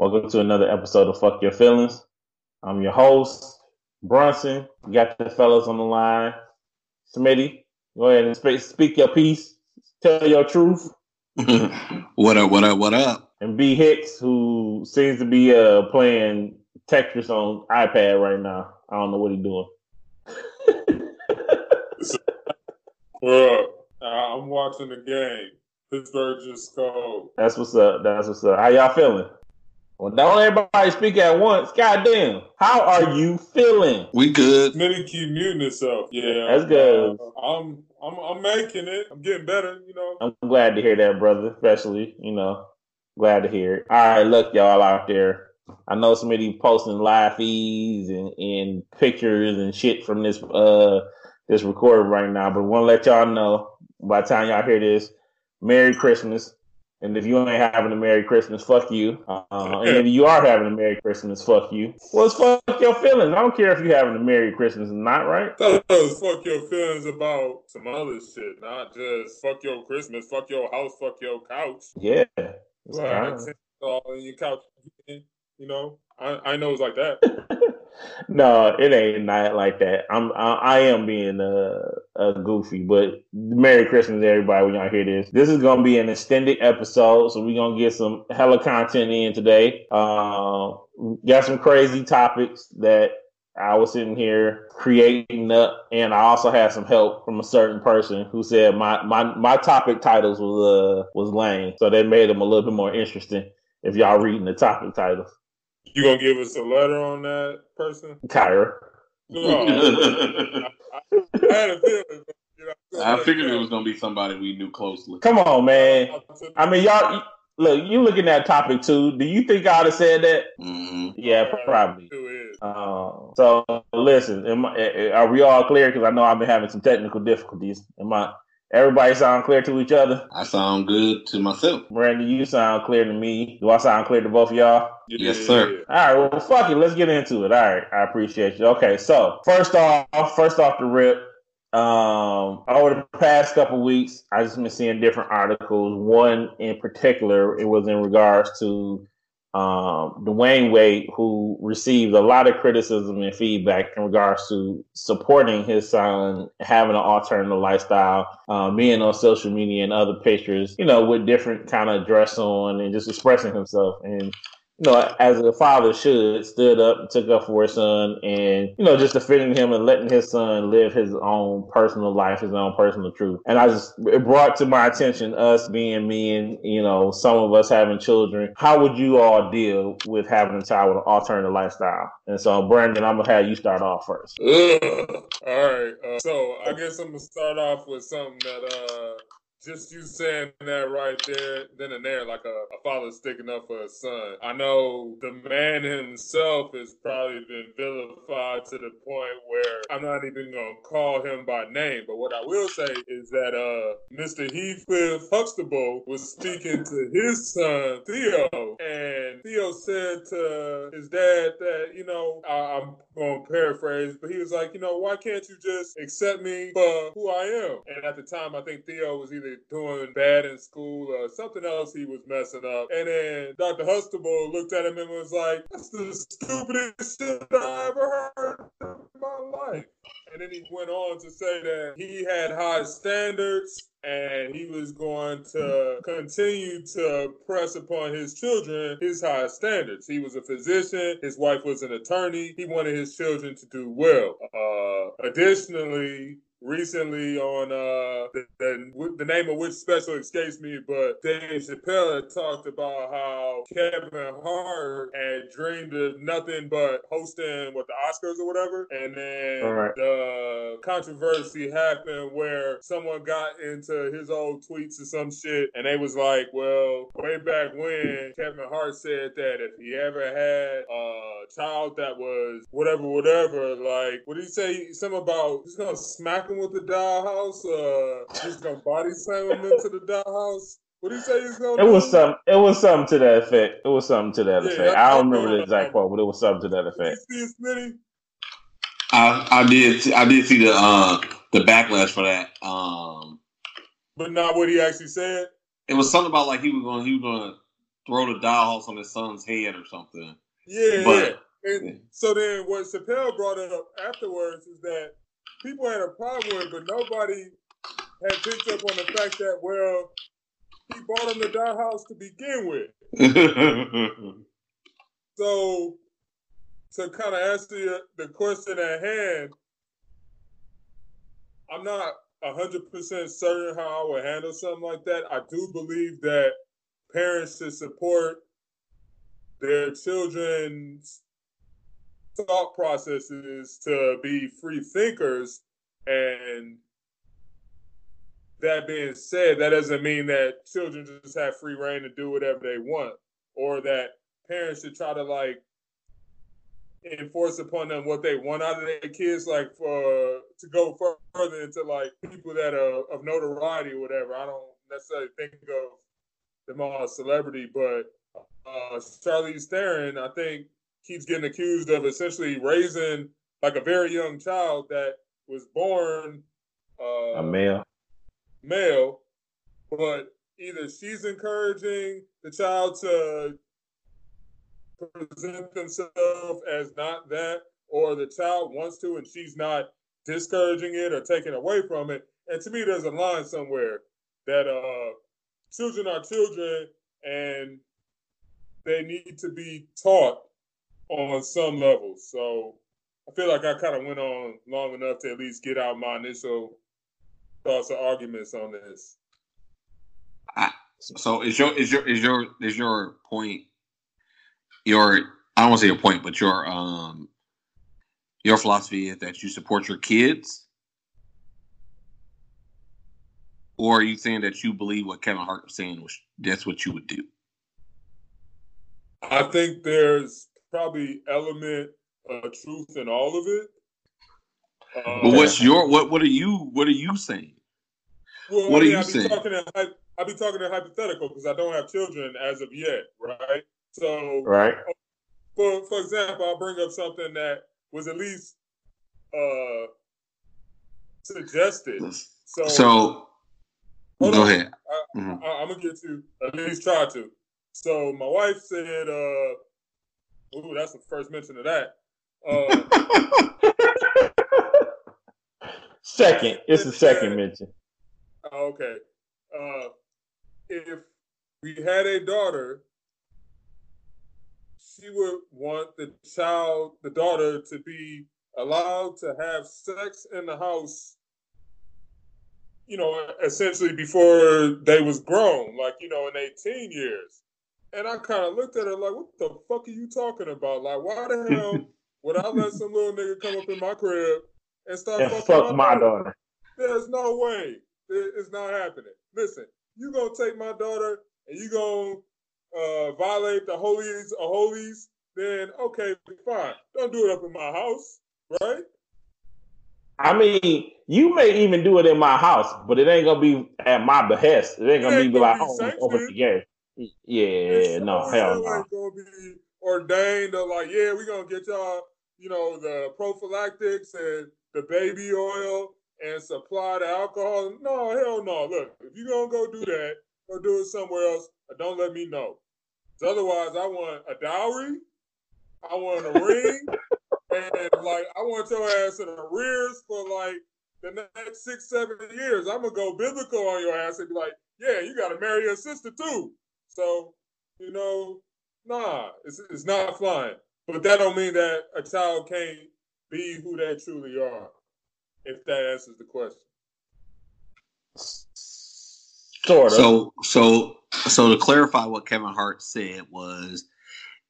Welcome to another episode of Fuck Your Feelings. I'm your host, Brunson. We got the fellas on the line. Smitty, go ahead and speak, speak your piece. Tell your truth. what up, what up, what up? And B Hicks, who seems to be uh, playing Tetris on iPad right now. I don't know what he's doing. well, I'm watching the game. Pittsburgh just scored. That's what's up. That's what's up. How y'all feeling? Well, don't everybody speak at once. Goddamn. How are you feeling? We good. Smitty keep muting himself. Yeah. That's good. Uh, I'm I'm I'm making it. I'm getting better, you know. I'm glad to hear that, brother. Especially, you know, glad to hear it. All right, look, y'all out there. I know somebody posting live feeds and, and pictures and shit from this uh this recording right now, but want to let y'all know by the time y'all hear this, Merry Christmas. And if you ain't having a Merry Christmas, fuck you. Uh, and if you are having a Merry Christmas, fuck you. Well, it's fuck your feelings. I don't care if you're having a Merry Christmas or not, right? Fuck your feelings about some other shit, not just fuck your Christmas, fuck your house, fuck your couch. Yeah. Right. All in your couch, you know. I, I know it's like that. no, it ain't not like that. I'm I, I am being uh, uh, goofy, but Merry Christmas, everybody! When y'all hear this, this is gonna be an extended episode, so we're gonna get some hella content in today. Uh, got some crazy topics that I was sitting here creating up, and I also had some help from a certain person who said my my my topic titles was uh was lame, so that made them a little bit more interesting. If y'all reading the topic titles. You gonna give us a letter on that person? Kyra. No, I, I, had a feeling. I figured it was gonna be somebody we knew closely. Come on, man. I mean, y'all. Look, you looking at topic two. Do you think I'd have said that? Mm-hmm. Yeah, probably. Uh, so listen, I, are we all clear? Because I know I've been having some technical difficulties. Am I? Everybody sound clear to each other? I sound good to myself. Brandon, you sound clear to me. Do I sound clear to both of y'all? Yes, sir. All right, well, fuck it. Let's get into it. All right, I appreciate you. Okay, so first off, first off the rip, um, over the past couple weeks, I just been seeing different articles. One in particular, it was in regards to um, Dwyane Wade, who received a lot of criticism and feedback in regards to supporting his son having an alternative lifestyle, uh, being on social media and other pictures, you know, with different kind of dress on and just expressing himself. And you know, as a father should, stood up and took up for his son and, you know, just defending him and letting his son live his own personal life, his own personal truth. And I just, it brought to my attention us being me and, you know, some of us having children. How would you all deal with having a child with an alternative lifestyle? And so, Brandon, I'm to have you start off first. Ugh. All right. Uh, so I guess I'm to start off with something that, uh, just you saying that right there, then and there, like a, a, father sticking up for his son. I know the man himself has probably been vilified to the point where I'm not even gonna call him by name. But what I will say is that uh, Mr. Heathcliff Huxtable was speaking to his son Theo, and Theo said to his dad that you know I, I'm gonna paraphrase, but he was like, you know, why can't you just accept me for who I am? And at the time, I think Theo was either doing bad in school or something else he was messing up. And then Dr. Huxtable looked at him and was like, that's the stupidest shit I ever heard in my life. And then he went on to say that he had high standards and he was going to continue to press upon his children his high standards. He was a physician, his wife was an attorney. He wanted his children to do well. Uh, additionally, recently on uh the, the, the, name of which special escapes me, but Dave Chappelle talked about how Kevin Hart had dreamed of nothing but hosting what the Oscars or whatever, and then right. the controversy happened where someone got into his old tweets or some shit, and they was like, well, way back when Kevin Hart said that if he ever had a child that was whatever, whatever, like what did he say? Something about he's gonna smack with the dollhouse? Uh, he's gonna body slam him into the dollhouse. What do you say he's gonna? It do? was some. It was something to that effect. It was something to that yeah, effect. I, I don't remember the exact quote, but it was something to that effect. Did you see it, Smitty? I, I did. I did see the uh, the backlash for that. Um, but not what he actually said. It was something about like he was going. He was going to throw the dollhouse on his son's head or something. Yeah, but, yeah. And yeah. so then what Chappelle brought up afterwards is that people had a problem with but nobody had picked up on the fact that well, he bought him the dollhouse to begin with. so to kind of answer the question at hand, I'm not hundred percent certain how I would handle something like that. I do believe that parents should support their children's thought processes to be free thinkers and that being said, that doesn't mean that children just have free reign to do whatever they want, or that parents should try to like enforce upon them what they want out of their kids, like for to go further into like people that are of notoriety or whatever. I don't necessarily think of them all as celebrity, but uh, Charlize Theron, I think, keeps getting accused of essentially raising like a very young child that was born uh, a male male, but either she's encouraging the child to present themselves as not that, or the child wants to and she's not discouraging it or taking away from it. And to me, there's a line somewhere that uh, children are children and they need to be taught on some level. So I feel like I kind of went on long enough to at least get out my initial thoughts or arguments on this. I, so is your is your is your is your point your I don't want to say your point, but your um your philosophy is that you support your kids? Or are you saying that you believe what Kevin Hart was saying was that's what you would do? I think there's probably element of truth in all of it. Um, but what's your what? What are you? What are you saying? Well, what I mean, are you I be saying? Talking in, I be talking in hypothetical because I don't have children as of yet, right? So, right. For for example, I'll bring up something that was at least uh suggested. So, so go on. ahead. I, mm-hmm. I, am gonna get to at least try to. So my wife said, uh, "Ooh, that's the first mention of that." Uh, second, it's the second mention. Okay. Uh, if we had a daughter, she would want the child, the daughter, to be allowed to have sex in the house you know, essentially before they was grown, like, you know, in their teen years. And I kind of looked at her like, what the fuck are you talking about? Like, why the hell would I let some little nigga come up in my crib and start and fuck my, my daughter? There's no way. It's not happening. Listen, you gonna take my daughter and you gonna uh, violate the holies of holies, then okay, fine. Don't do it up in my house, right? I mean, you may even do it in my house, but it ain't gonna be at my behest. It ain't gonna it ain't be gonna like, be oh, over the game. Yeah, no, hell no. Gonna be ordained or like, yeah, we're gonna get y'all, you know, the prophylactics and the baby oil and supply the alcohol. No, hell no. Look, if you're gonna go do that, go do it somewhere else. Uh, don't let me know. Otherwise, I want a dowry. I want a ring. and like I want your ass in arrears for like the next six, seven years. I'm gonna go biblical on your ass and be like, yeah, you gotta marry your sister too. So, you know, nah, it's it's not flying. But that don't mean that a child can't be who they truly are, if that answers the question. Sort of. So so so to clarify what Kevin Hart said was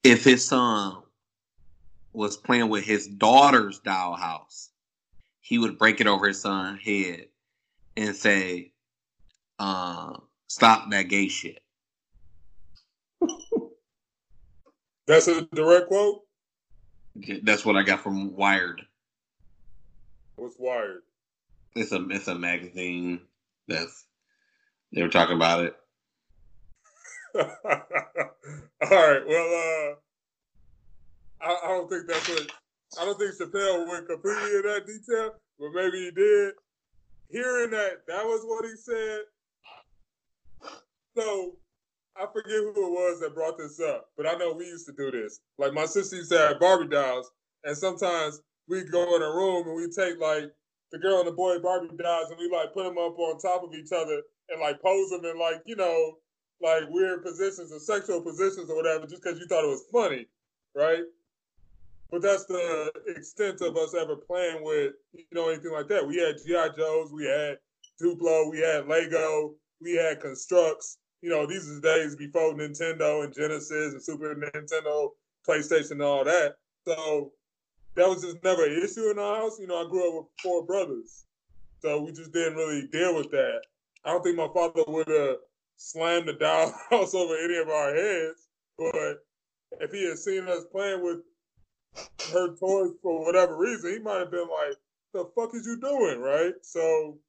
if his son was playing with his daughter's dollhouse, he would break it over his son's head and say, uh, "Stop that gay shit." That's a direct quote. That's what I got from Wired. What's Wired? It's a it's a magazine that's they were talking about it. All right. Well, uh, I, I don't think that's what. I don't think Chappelle went completely in that detail, but maybe he did. Hearing that that was what he said. So I forget who it was that brought this up, but I know we used to do this. Like my sister used to have Barbie dolls, and sometimes we go in a room and we take like the girl and the boy Barbie dolls, and we like put them up on top of each other and like pose them in like you know like weird positions or sexual positions or whatever, just because you thought it was funny, right? But that's the extent of us ever playing with you know anything like that. We had GI Joes, we had Duplo, we had Lego, we had Construx you know, these are the days before Nintendo and Genesis and Super Nintendo, PlayStation, and all that. So that was just never an issue in our house. You know, I grew up with four brothers, so we just didn't really deal with that. I don't think my father would have slammed the doll house over any of our heads, but if he had seen us playing with her toys for whatever reason, he might have been like, "The fuck is you doing?" Right? So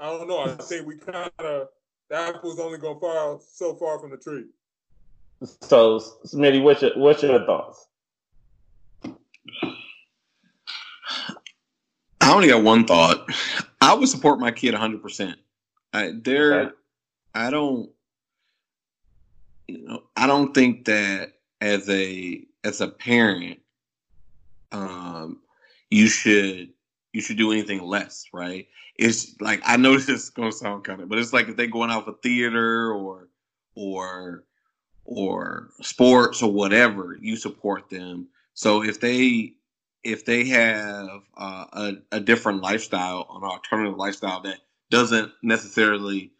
I don't know. I think we kind of the apple's only going to fall so far from the tree. So, Smitty, what's your what's your thoughts? I only got one thought. I would support my kid 100. percent There, okay. I don't, you know, I don't think that as a as a parent, um, you should you should do anything less, right? It's like I know this is gonna sound kind of, but it's like if they're going out for theater or or or sports or whatever, you support them. So if they if they have uh, a, a different lifestyle, an alternative lifestyle that doesn't necessarily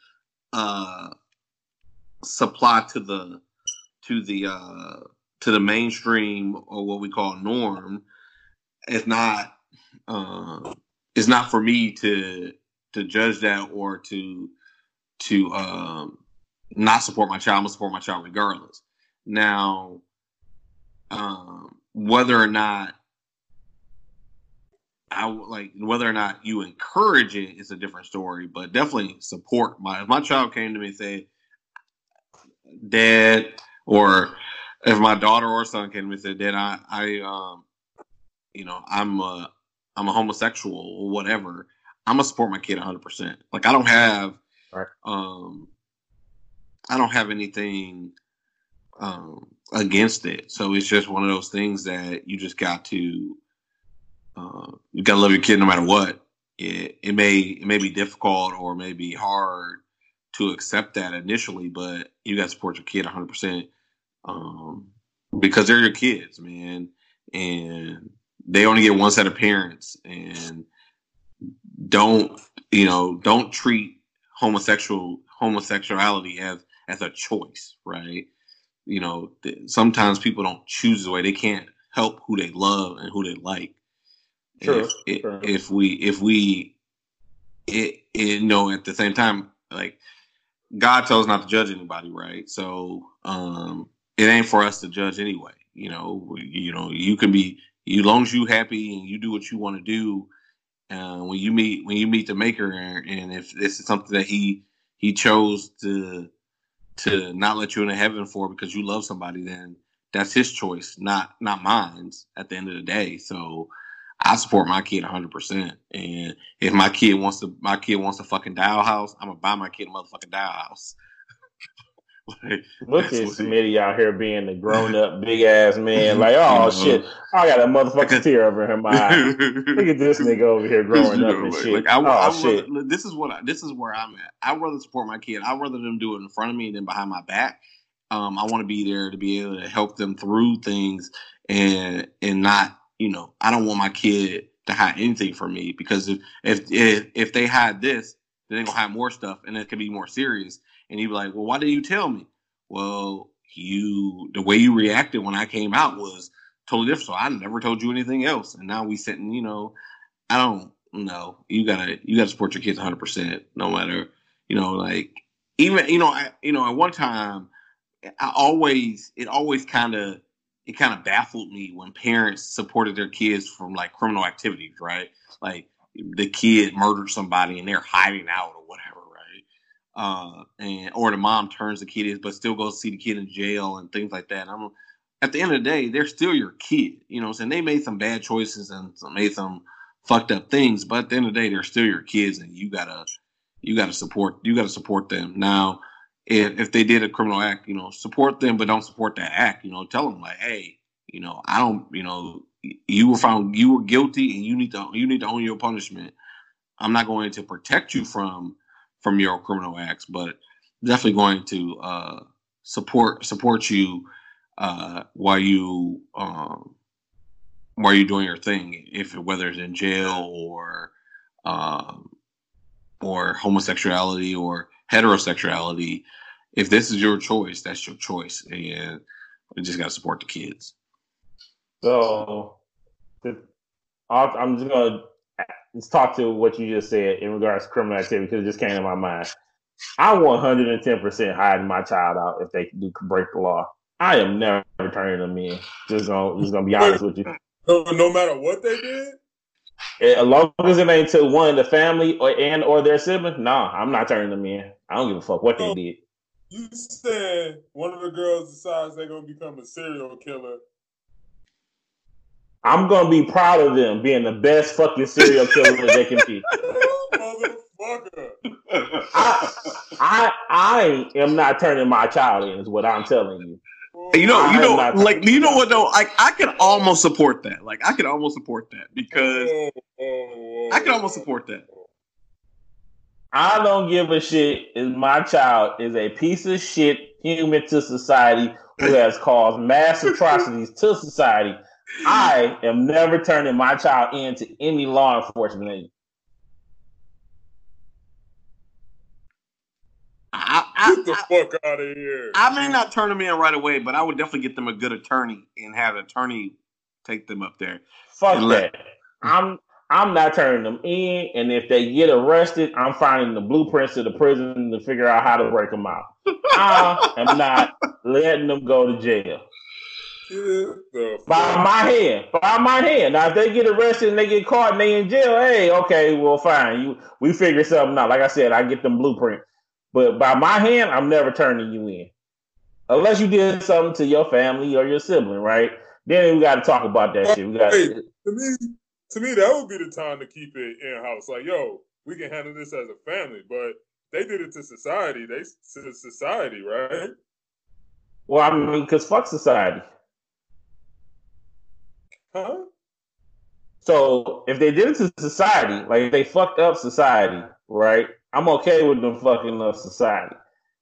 uh, supply to the to the uh, to the mainstream or what we call norm, it's not uh, it's not for me to to judge that or to to um, not support my child. I'm gonna support my child regardless. Now, um, whether or not I like whether or not you encourage it is a different story, but definitely support my if my child came to me and said, Dad, or if my daughter or son came to me and said, Dad, I, I um you know, I'm a I'm a homosexual or whatever, I'm gonna support my kid 100. percent Like I don't have, right. um, I don't have anything um, against it. So it's just one of those things that you just got to, uh, you gotta love your kid no matter what. It, it may it may be difficult or may be hard to accept that initially, but you got to support your kid 100 um, percent because they're your kids, man, and they only get one set of parents, and don't you know don't treat homosexual homosexuality as as a choice, right? You know, th- sometimes people don't choose the way they can't help who they love and who they like. True. If, True. if we if we it, it, you know at the same time like God tells not to judge anybody, right? So um it ain't for us to judge anyway. You know, you know, you can be as long as you happy and you do what you want to do. Uh, when you meet when you meet the maker, and if this is something that he he chose to to not let you into heaven for because you love somebody, then that's his choice, not not mine's. At the end of the day, so I support my kid 100. percent And if my kid wants to, my kid wants a fucking dial house, I'm gonna buy my kid a motherfucking dial house. Look at Smitty out here being the grown up big ass man. Like, oh shit, I got a motherfucking tear over in my eye. Look at this nigga over here growing you know, up and like, shit. Like, I, oh I shit. Rather, this is what I, this is where I'm at. I rather support my kid. I rather them do it in front of me than behind my back. Um, I want to be there to be able to help them through things and and not, you know, I don't want my kid to hide anything from me because if if if, if they hide this, then they're gonna hide more stuff and it could be more serious and he'd be like, "Well, why didn't you tell me?" Well, you the way you reacted when I came out was totally different. So I never told you anything else, and now we sitting. You know, I don't know. You gotta you gotta support your kids 100, percent no matter you know like even you know I, you know at one time I always it always kind of it kind of baffled me when parents supported their kids from like criminal activities, right? Like the kid murdered somebody and they're hiding out or whatever uh, and or the mom turns the kid in, but still goes see the kid in jail and things like that. I'm at the end of the day, they're still your kid. You know, and they made some bad choices and some, made some fucked up things, but at the end of the day, they're still your kids, and you gotta you gotta support you gotta support them. Now, if if they did a criminal act, you know, support them, but don't support that act. You know, tell them like, hey, you know, I don't, you know, you were found you were guilty, and you need to you need to own your punishment. I'm not going to protect you from from your criminal acts, but definitely going to uh, support support you uh, while you um, while you're doing your thing, if whether it's in jail or um, or homosexuality or heterosexuality. If this is your choice, that's your choice, and we just got to support the kids. So, I'm just gonna let's talk to what you just said in regards to criminal activity because it just came to my mind. I 110% hiding my child out if they do break the law. I am never turning them in. Just gonna just gonna be honest with you. No matter what they did. Eh, as long as it ain't to one the family or and or their sibling, nah, I'm not turning them in. I don't give a fuck what they did. You said one of the girls decides they're gonna become a serial killer. I'm gonna be proud of them being the best fucking serial killer they can be. Motherfucker. I, I I am not turning my child in, is what I'm telling you. You know, you know, like you know what though? Like I can almost support that. Like I can almost support that because I can almost support that. I don't give a shit if my child is a piece of shit human to society who has caused mass atrocities to society. I am never turning my child into any law enforcement agent. I, I, get the I, fuck out of here. I may not turn them in right away, but I would definitely get them a good attorney and have an attorney take them up there. Fuck that. Let... I'm I'm not turning them in, and if they get arrested, I'm finding the blueprints of the prison to figure out how to break them out. I am not letting them go to jail. By my hand, by my hand. Now, if they get arrested and they get caught and they in jail, hey, okay, well, fine. You, we figure something out. Like I said, I get them blueprint. But by my hand, I'm never turning you in. Unless you did something to your family or your sibling, right? Then we got to talk about that shit. We got hey, to me, to me, that would be the time to keep it in house. Like, yo, we can handle this as a family, but they did it to society. They to society, right? Well, I mean, because fuck society. Huh? So if they did it to society, like they fucked up society, right? I'm okay with them fucking up society.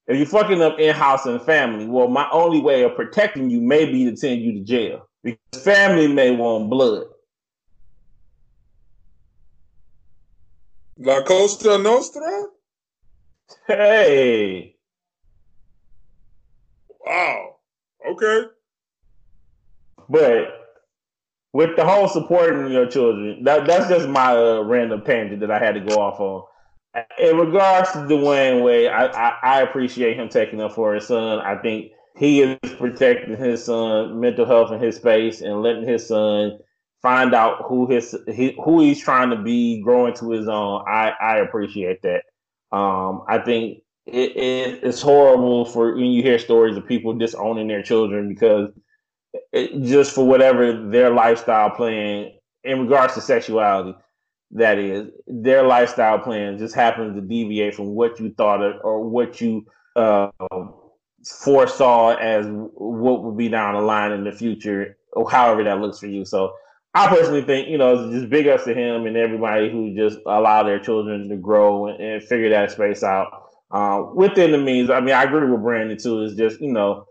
If you're fucking up in house and family, well, my only way of protecting you may be to send you to jail because family may want blood. La Costa Nostra? Hey. Wow. Okay. But with the whole supporting your children, that that's just my uh, random tangent that I had to go off on. In regards to Dwyane Wade, I, I, I appreciate him taking up for his son. I think he is protecting his son mental health in his space and letting his son find out who his he, who he's trying to be, growing to his own. I I appreciate that. Um, I think it, it, it's horrible for when you hear stories of people disowning their children because just for whatever their lifestyle plan in regards to sexuality that is their lifestyle plan just happens to deviate from what you thought of, or what you uh, foresaw as what would be down the line in the future or however that looks for you. So i personally think you know just big ups to him and everybody who just allow their children to grow and, and figure that space out. Uh, within the means i mean i agree with brandon too is just you know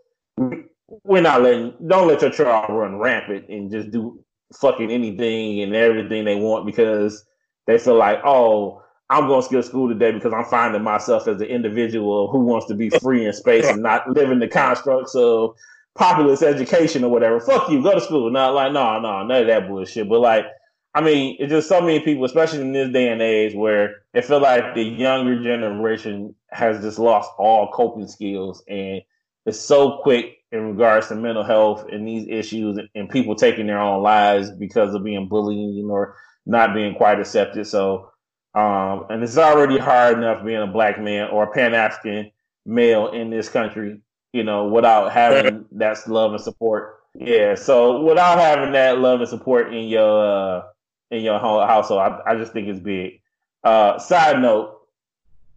we're not letting don't let your child run rampant and just do fucking anything and everything they want because they feel like, oh, I'm going to skip school today because I'm finding myself as an individual who wants to be free in space and not live in the constructs of populist education or whatever. Fuck you, go to school. Not like, no, no, none of that bullshit. But like, I mean, it's just so many people, especially in this day and age, where it feel like the younger generation has just lost all coping skills and it's so quick in regards to mental health and these issues and people taking their own lives because of being bullied or not being quite accepted. So, um, and it's already hard enough being a black man or a Pan African male in this country, you know, without having that love and support. Yeah. So without having that love and support in your, uh, in your household, I, I just think it's big. Uh, side note,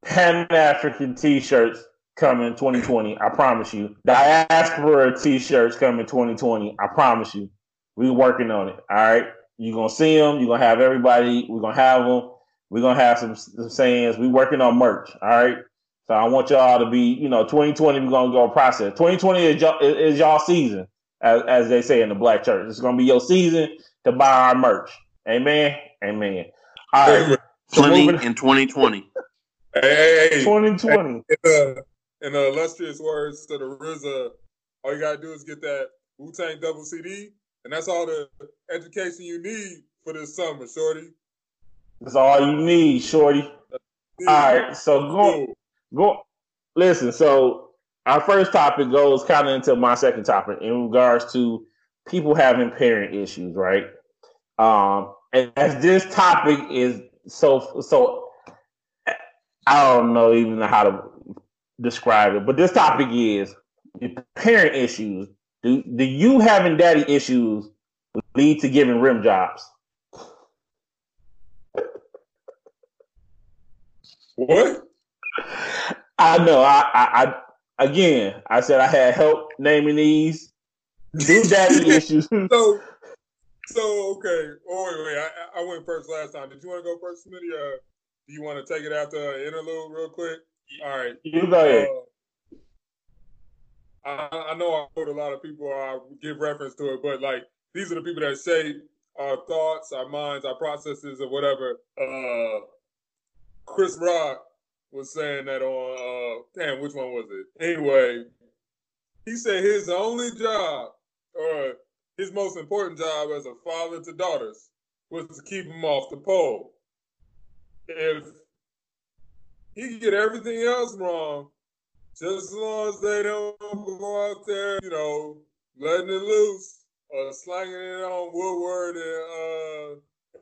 Pan African t-shirts coming 2020. I promise you. Diaspora t-shirts coming 2020. I promise you. We working on it. All right. You're gonna see them. You're gonna have everybody. We're gonna have them. We're gonna have some, some sayings. We working on merch. All right. So I want y'all to be, you know, 2020. We're gonna go process. 2020 is y'all, is y'all season, as, as they say in the black church. It's gonna be your season to buy our merch. Amen. Amen. All right. Plenty in 2020. Hey, hey, hey. 2020. Uh, in the illustrious words to the RZA, all you gotta do is get that Wu Tang double CD, and that's all the education you need for this summer, shorty. That's all you need, shorty. All right, so go, go. Listen, so our first topic goes kind of into my second topic in regards to people having parent issues, right? Um, and as this topic is so so, I don't know even how to describe it, but this topic is parent issues. Do do you having daddy issues lead to giving rim jobs? What? I know. I, I, I again, I said I had help naming these. Do daddy issues? So, so okay. Oh wait, wait. I, I went first last time. Did you want to go first, Smitty? Uh, do you want to take it after an interlude real quick? All right. You go ahead. Uh, I, I know I quote a lot of people. I give reference to it, but like these are the people that shape our thoughts, our minds, our processes, or whatever. Uh, Chris Rock was saying that on uh damn, which one was it? Anyway, he said his only job or his most important job as a father to daughters was to keep them off the pole. If he get everything else wrong, just as long as they don't go out there, you know, letting it loose or slanging it on Woodward and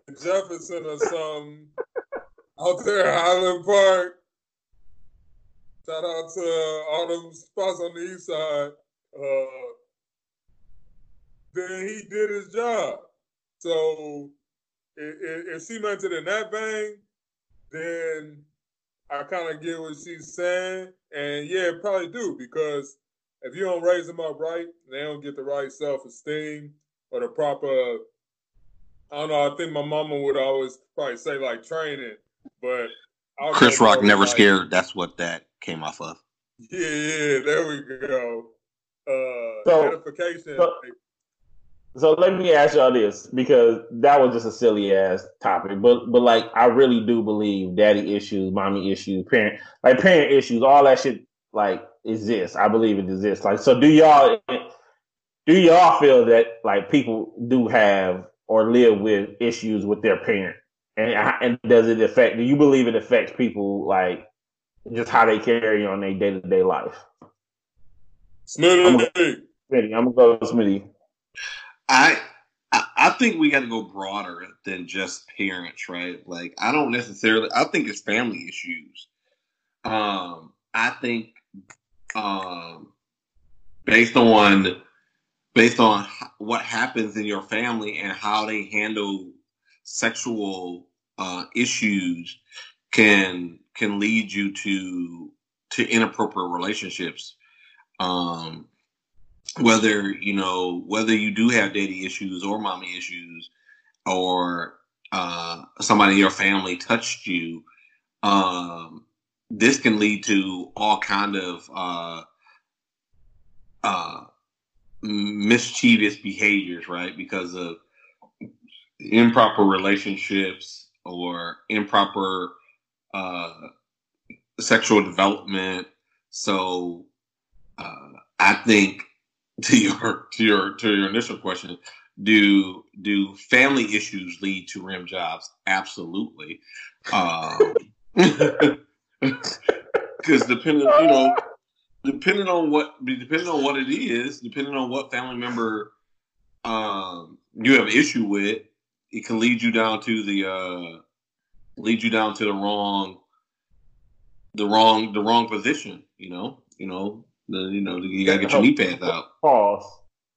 uh, Jefferson or something out there Highland Park. Shout out to all them spots on the east side. Uh, then he did his job. So if, if she meant it in that vein, then I kind of get what she's saying. And yeah, probably do because if you don't raise them up right, they don't get the right self esteem or the proper. I don't know. I think my mama would always probably say like training, but I'll Chris Rock never like- scared. That's what that came off of. Yeah, yeah, there we go. Uh, So- edification. so- So let me ask y'all this because that was just a silly ass topic, but but like I really do believe daddy issues, mommy issues, parent like parent issues, all that shit like exists. I believe it exists. Like so, do y'all do y'all feel that like people do have or live with issues with their parent, and uh, and does it affect? Do you believe it affects people like just how they carry on their day to day life? Smitty. Smitty, I'm gonna go with Smitty. I I think we got to go broader than just parents, right? Like I don't necessarily. I think it's family issues. Um, I think um, based on based on what happens in your family and how they handle sexual uh, issues can can lead you to to inappropriate relationships. Um, whether you know whether you do have daddy issues or mommy issues or uh, somebody in your family touched you um, this can lead to all kind of uh, uh, mischievous behaviors right? Because of improper relationships or improper uh, sexual development. So uh, i think to your to your to your initial question do do family issues lead to rim jobs? Absolutely. Um because depending you know depending on what depending on what it is depending on what family member um you have issue with it can lead you down to the uh lead you down to the wrong the wrong the wrong position you know you know the you know you gotta get your oh, knee pads out Pause.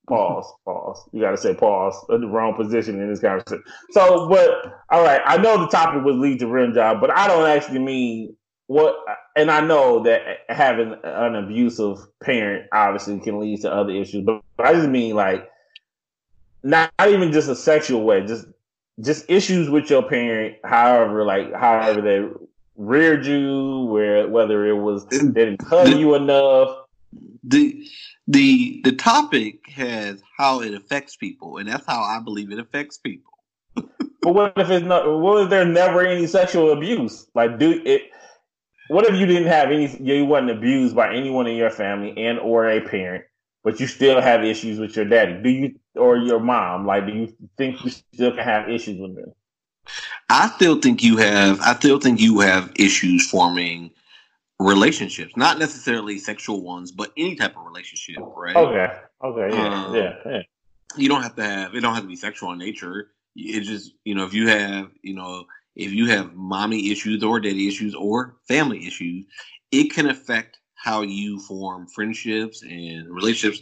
Pause. Pause. You got to say pause. In the wrong position in this conversation. So, but all right, I know the topic would lead to rim job, but I don't actually mean what and I know that having an abusive parent obviously can lead to other issues, but, but I just mean like not, not even just a sexual way, just just issues with your parent, however, like however they reared you, where whether it was they didn't hug you enough. The the the topic has how it affects people, and that's how I believe it affects people. but what if it's not? What if there never any sexual abuse? Like, do it? What if you didn't have any? You wasn't abused by anyone in your family and or a parent, but you still have issues with your daddy. Do you or your mom? Like, do you think you still can have issues with them? I still think you have. I still think you have issues forming relationships, not necessarily sexual ones, but any type of relationship, right? Okay. Okay. Yeah. Um, yeah. yeah. You don't have to have. It don't have to be sexual in nature. It just you know if you have you know if you have mommy issues or daddy issues or family issues, it can affect how you form friendships and relationships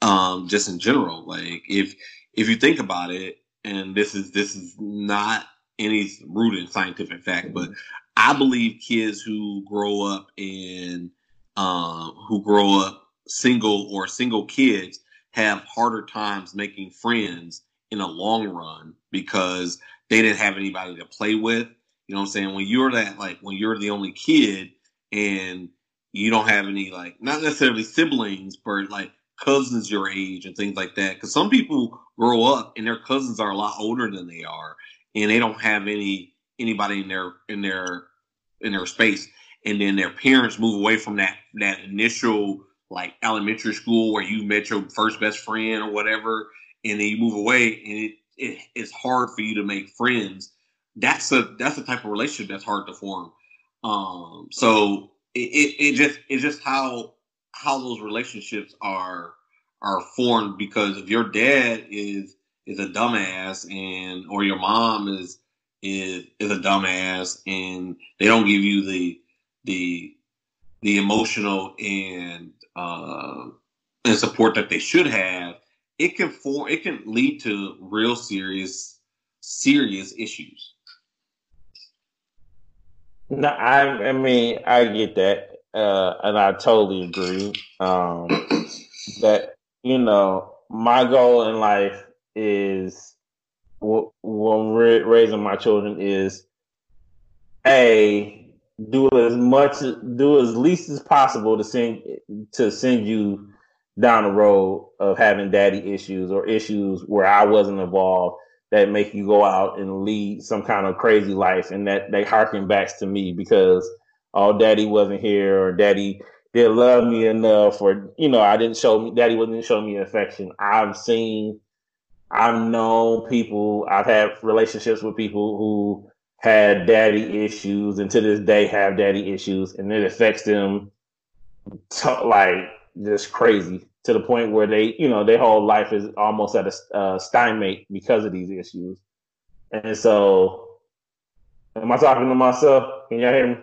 um, just in general like if if you think about it and this is this is not any rooted scientific fact but i believe kids who grow up in um, who grow up single or single kids have harder times making friends in a long run because they didn't have anybody to play with you know what i'm saying when you're that like when you're the only kid and you don't have any like not necessarily siblings, but like cousins your age and things like that. Because some people grow up and their cousins are a lot older than they are, and they don't have any anybody in their in their in their space. And then their parents move away from that that initial like elementary school where you met your first best friend or whatever, and then you move away, and it, it it's hard for you to make friends. That's a that's the type of relationship that's hard to form. Um, so it, it, it just it's just how how those relationships are are formed because if your dad is is a dumbass and or your mom is is is a dumbass and they don't give you the the the emotional and uh, and support that they should have, it can form it can lead to real serious serious issues. No, I, I mean, I get that, uh, and I totally agree. Um, that you know, my goal in life is when raising my children is a do as much, do as least as possible to send to send you down the road of having daddy issues or issues where I wasn't involved that make you go out and lead some kind of crazy life and that they harken back to me because oh daddy wasn't here or daddy didn't love me enough or you know I didn't show me daddy wasn't showing me affection. I've seen I've known people I've had relationships with people who had daddy issues and to this day have daddy issues and it affects them t- like just crazy to the point where they, you know, their whole life is almost at a uh, stalemate because of these issues. And so, am I talking to myself? Can y'all hear me?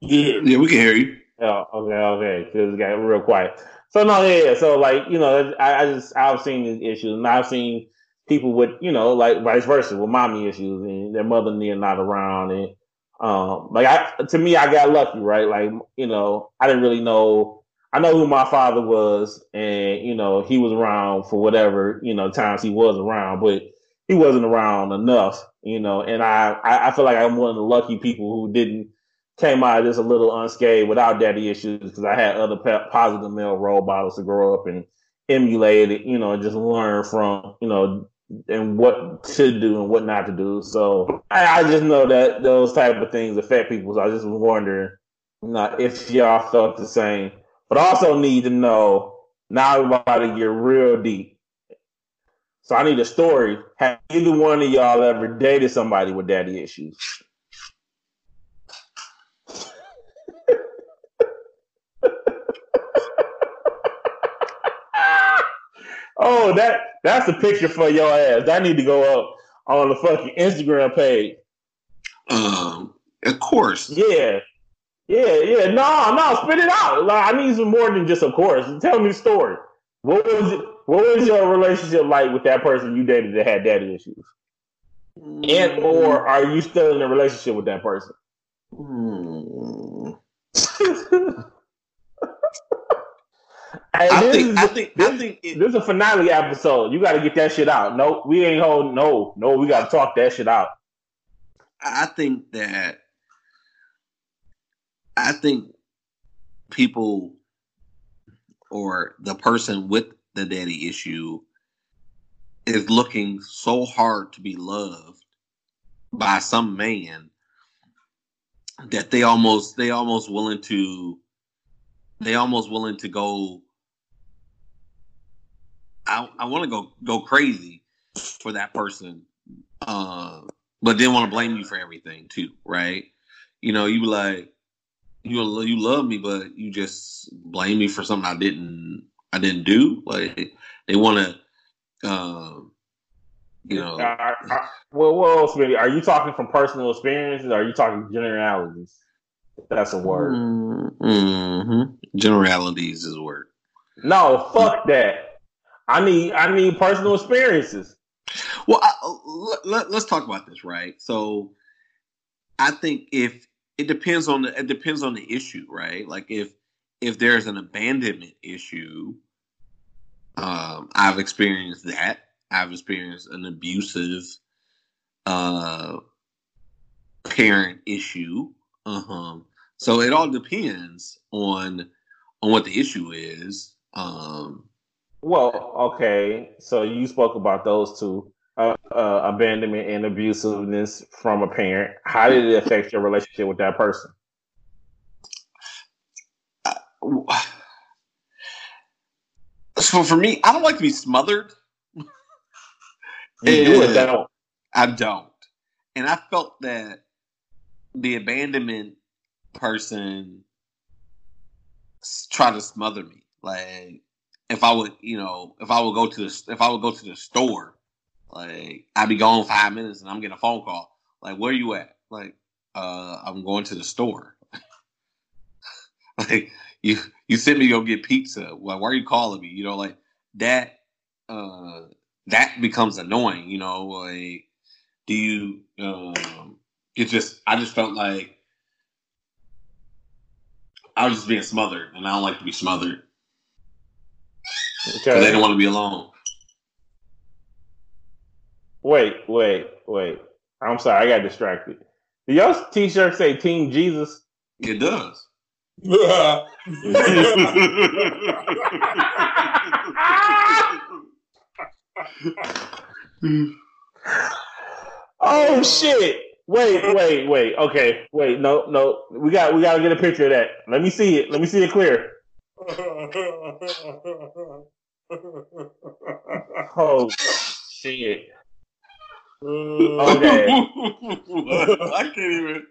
Yeah, yeah, we can hear you. Oh, okay, okay. It got real quiet. So no, yeah, yeah. So like, you know, I, I just I've seen these issues, and I've seen people with, you know, like vice versa with mommy issues, and their mother and not around, and um, like I to me, I got lucky, right? Like, you know, I didn't really know I know who my father was, and you know he was around for whatever you know times he was around, but he wasn't around enough, you know. And I I feel like I'm one of the lucky people who didn't came out of this a little unscathed without daddy issues because I had other positive male role models to grow up and emulate it, you know, and just learn from, you know, and what to do and what not to do. So I, I just know that those type of things affect people. So I just was wondering, you know, if y'all felt the same but also need to know now we're about to get real deep. So I need a story. Have either one of y'all ever dated somebody with daddy issues? Oh, that that's a picture for your ass. That need to go up on the fucking Instagram page. Um, of course. Yeah. Yeah, yeah, no, no, spit it out. Like, I need some more than just of course. Tell me the story. What was it, what was your relationship like with that person you dated that had daddy issues? And or are you still in a relationship with that person? Hmm. Hey, I think, is- I think, this, I think, it, this is a finale episode. You got to get that shit out. No, we ain't holding. No, no, we got to talk that shit out. I think that I think people or the person with the daddy issue is looking so hard to be loved by some man that they almost they almost willing to they almost willing to go I I want to go go crazy for that person uh but then want to blame you for everything too, right? You know, you be like, you you love me, but you just blame me for something I didn't I didn't do. Like they want to, um, you know, I, I, well, what else, Smitty? Are you talking from personal experiences? Or are you talking generalities? That's a word. mm-hmm. generalities is a word. No, fuck that. I need I need personal experiences. Well, I, let, let's talk about this, right? So, I think if it depends on the it depends on the issue, right? Like if if there's an abandonment issue, um, I've experienced that. I've experienced an abusive uh, parent issue. Uh-huh. So it all depends on on what the issue is. Um, Well, okay. So you spoke about those two, uh, uh, abandonment and abusiveness from a parent. How did it affect your relationship with that person? so for me, I don't like to be smothered. You do it, don't. I don't. And I felt that the abandonment person tried to smother me. Like if I would, you know, if I would go to the if I would go to the store, like I'd be gone five minutes and I'm getting a phone call. Like, where you at? Like, uh, I'm going to the store. like you you sent me to go get pizza. Well, why are you calling me? You know, like that uh that becomes annoying, you know, like do you um it just I just felt like I was just being smothered and I don't like to be smothered. Because they don't want to be alone. Wait, wait, wait. I'm sorry, I got distracted. Do y'all t-shirt say Team Jesus? It does. Oh shit! Wait, wait, wait. Okay, wait. No, no. We got we got to get a picture of that. Let me see it. Let me see it clear. Oh shit! Okay. I can't even.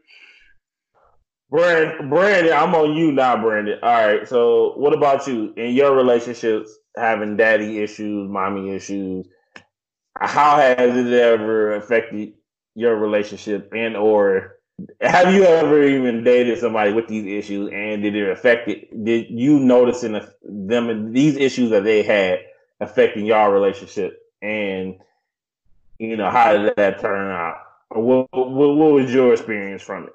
Brand, Brandon, I'm on you now, Brandon. All right. So, what about you in your relationships? Having daddy issues, mommy issues. How has it ever affected your relationship, and or have you ever even dated somebody with these issues, and did it affect it? Did you notice in the, them these issues that they had affecting your relationship, and you know how did that turn out? What, what, what was your experience from it?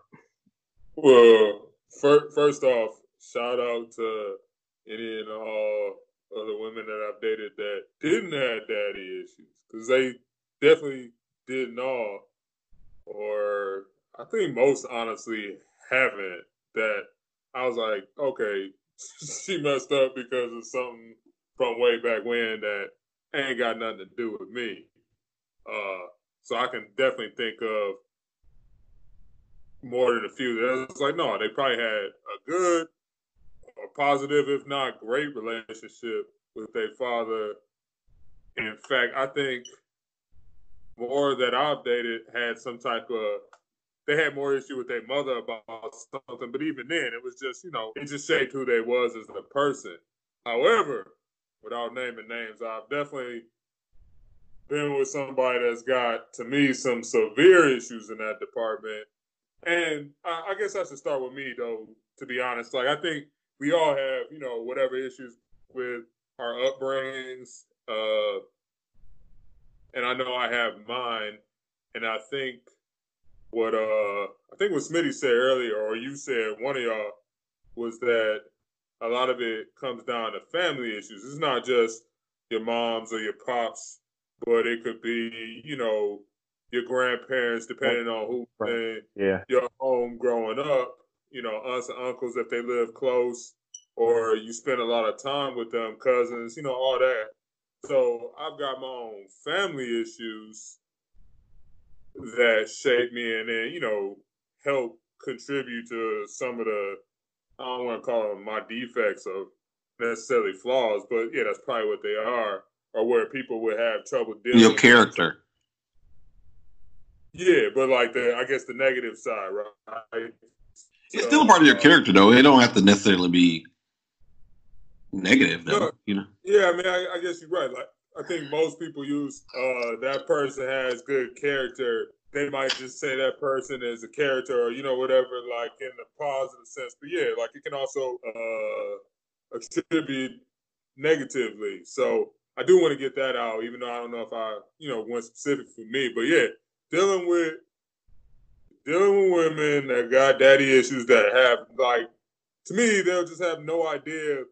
Well, fir- first off, shout out to any and all other women that I've dated that didn't have daddy issues because they definitely didn't all, or I think most honestly haven't. That I was like, okay, she messed up because of something from way back when that ain't got nothing to do with me. Uh, so I can definitely think of more than a few. That was like, no, they probably had a good or positive, if not great, relationship with their father. In fact, I think more that I've dated had some type of they had more issue with their mother about something, but even then, it was just you know it just shaped who they was as a person. However, without naming names, I've definitely been with somebody that's got to me some severe issues in that department. And I, I guess I should start with me though, to be honest. Like I think we all have, you know, whatever issues with our upbringings. Uh and I know I have mine. And I think what uh I think what Smitty said earlier, or you said one of y'all was that a lot of it comes down to family issues. It's not just your moms or your pops, but it could be, you know, your grandparents, depending on who right. yeah. your home growing up, you know, aunts and uncles if they live close, or you spend a lot of time with them, cousins, you know, all that. So I've got my own family issues that shaped me and then, you know, help contribute to some of the I don't want to call them my defects of necessarily flaws, but yeah, that's probably what they are, or where people would have trouble dealing. With your character. Yeah, but like the, I guess the negative side, right? It's so, still part of your character, though. It don't have to necessarily be negative, though. No, you know. Yeah, I mean, I, I guess you're right. Like, I think most people use uh, that person has good character. They might just say that person is a character or you know whatever like in the positive sense. But yeah like it can also uh attribute negatively. So i do want to get that out even though i don't know if i you know went specific for me. But yeah dealing with dealing with women that got daddy issues that have like to me they'll just have no idea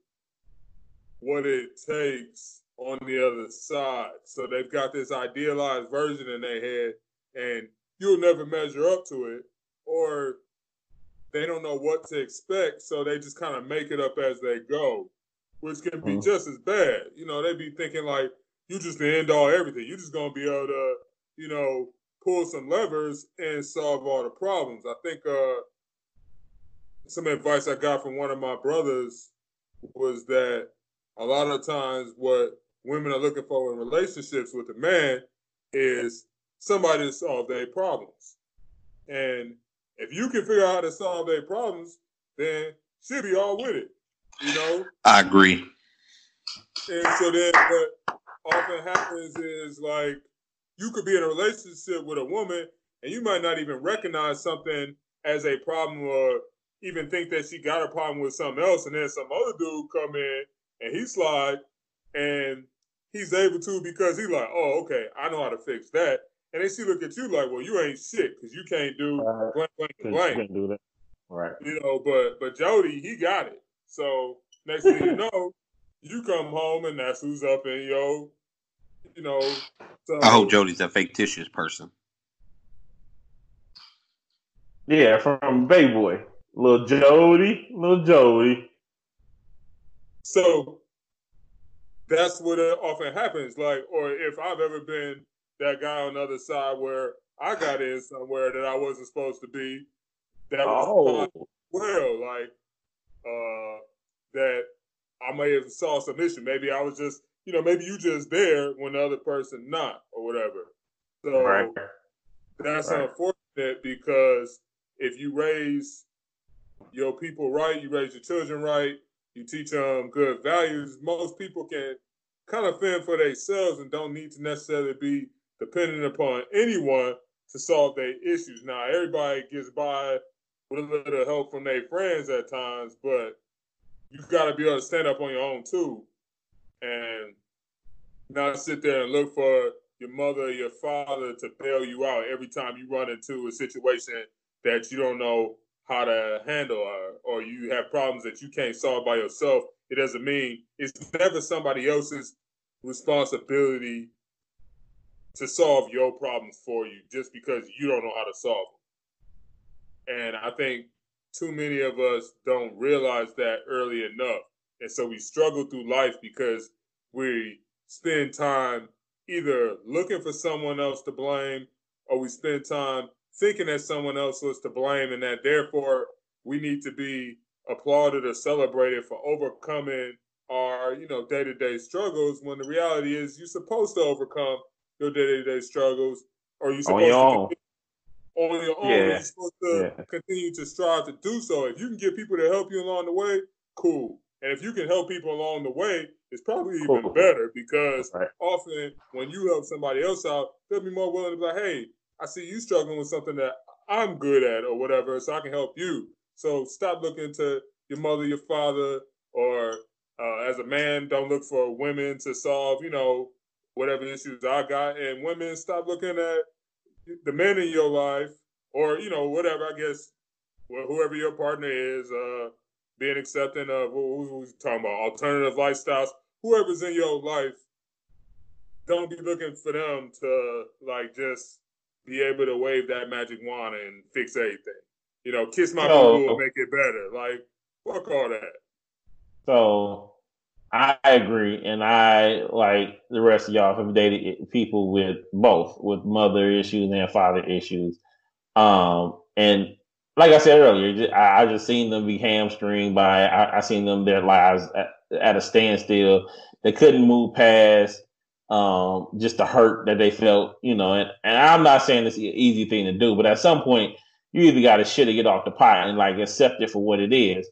what it takes on the other side so they've got this idealized version in their head and you'll never measure up to it, or they don't know what to expect, so they just kind of make it up as they go, which can be mm-hmm. just as bad. You know, they be thinking like you just the end all everything. You're just gonna be able to, you know, pull some levers and solve all the problems. I think uh, some advice I got from one of my brothers was that a lot of times what women are looking for in relationships with a man is somebody to solve their problems. And if you can figure out how to solve their problems, then she'll be all with it. You know? I agree. And so then what often happens is like you could be in a relationship with a woman and you might not even recognize something as a problem or even think that she got a problem with something else and then some other dude come in and he slide and he's able to because he's like, oh, okay, I know how to fix that and they see look at you like, well, you ain't shit because you can't do uh, blank, blank, blank. You can't do that, right? You know, but but Jody, he got it. So next thing you know, you come home and that's who's up in yo. You know, so, I hope Jody's a fictitious person. Yeah, from Baby Boy, little Jody, little Jody. So that's what it often happens. Like, or if I've ever been that guy on the other side where I got in somewhere that I wasn't supposed to be. That was oh. well, like uh, that I may have saw some issue. Maybe I was just, you know, maybe you just there when the other person not or whatever. So right. that's right. unfortunate because if you raise your people right, you raise your children right, you teach them good values, most people can kind of fend for themselves and don't need to necessarily be dependent upon anyone to solve their issues. Now, everybody gets by with a little help from their friends at times, but you've got to be able to stand up on your own too, and not sit there and look for your mother or your father to bail you out every time you run into a situation that you don't know how to handle or, or you have problems that you can't solve by yourself. It doesn't mean it's never somebody else's responsibility to solve your problems for you just because you don't know how to solve them. And I think too many of us don't realize that early enough. And so we struggle through life because we spend time either looking for someone else to blame or we spend time thinking that someone else was to blame and that therefore we need to be applauded or celebrated for overcoming our, you know, day-to-day struggles when the reality is you're supposed to overcome your day to day struggles, or you supposed on your to own. on your own. Yeah. You're supposed to yeah. continue to strive to do so. If you can get people to help you along the way, cool. And if you can help people along the way, it's probably even cool. better because right. often when you help somebody else out, they'll be more willing to be like, hey, I see you struggling with something that I'm good at or whatever, so I can help you. So stop looking to your mother, your father, or uh, as a man, don't look for women to solve, you know, whatever issues I got, and women stop looking at the men in your life, or you know whatever. I guess whoever your partner is, uh, being accepting of who, who's talking about alternative lifestyles. Whoever's in your life, don't be looking for them to like just be able to wave that magic wand and fix everything. You know, kiss my no. boo will make it better. Like, fuck all that. So I agree, and I like the rest of y'all have dated people with both, with mother issues and father issues. Um, and like I said earlier, I, I just seen them be hamstringed by. I, I seen them their lives at, at a standstill. They couldn't move past um, just the hurt that they felt, you know. And, and I'm not saying it's an easy thing to do, but at some point, you either got to shit or get off the pot and like accept it for what it is.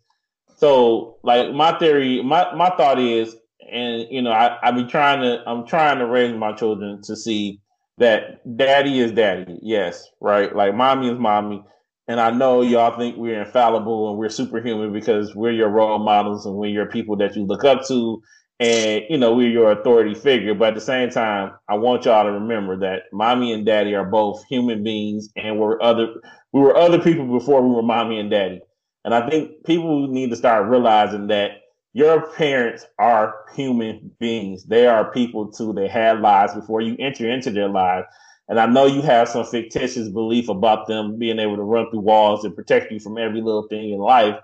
So, like my theory, my my thought is, and you know, I I be trying to, I'm trying to raise my children to see that daddy is daddy, yes, right. Like mommy is mommy, and I know y'all think we're infallible and we're superhuman because we're your role models and we're your people that you look up to and you know we're your authority figure but at the same time i want y'all to remember that mommy and daddy are both human beings and we're other we were other people before we were mommy and daddy. And i think people need to start realizing that your parents are human beings. They are people too. They had lives before you enter into their lives. And i know you have some fictitious belief about them being able to run through walls and protect you from every little thing in life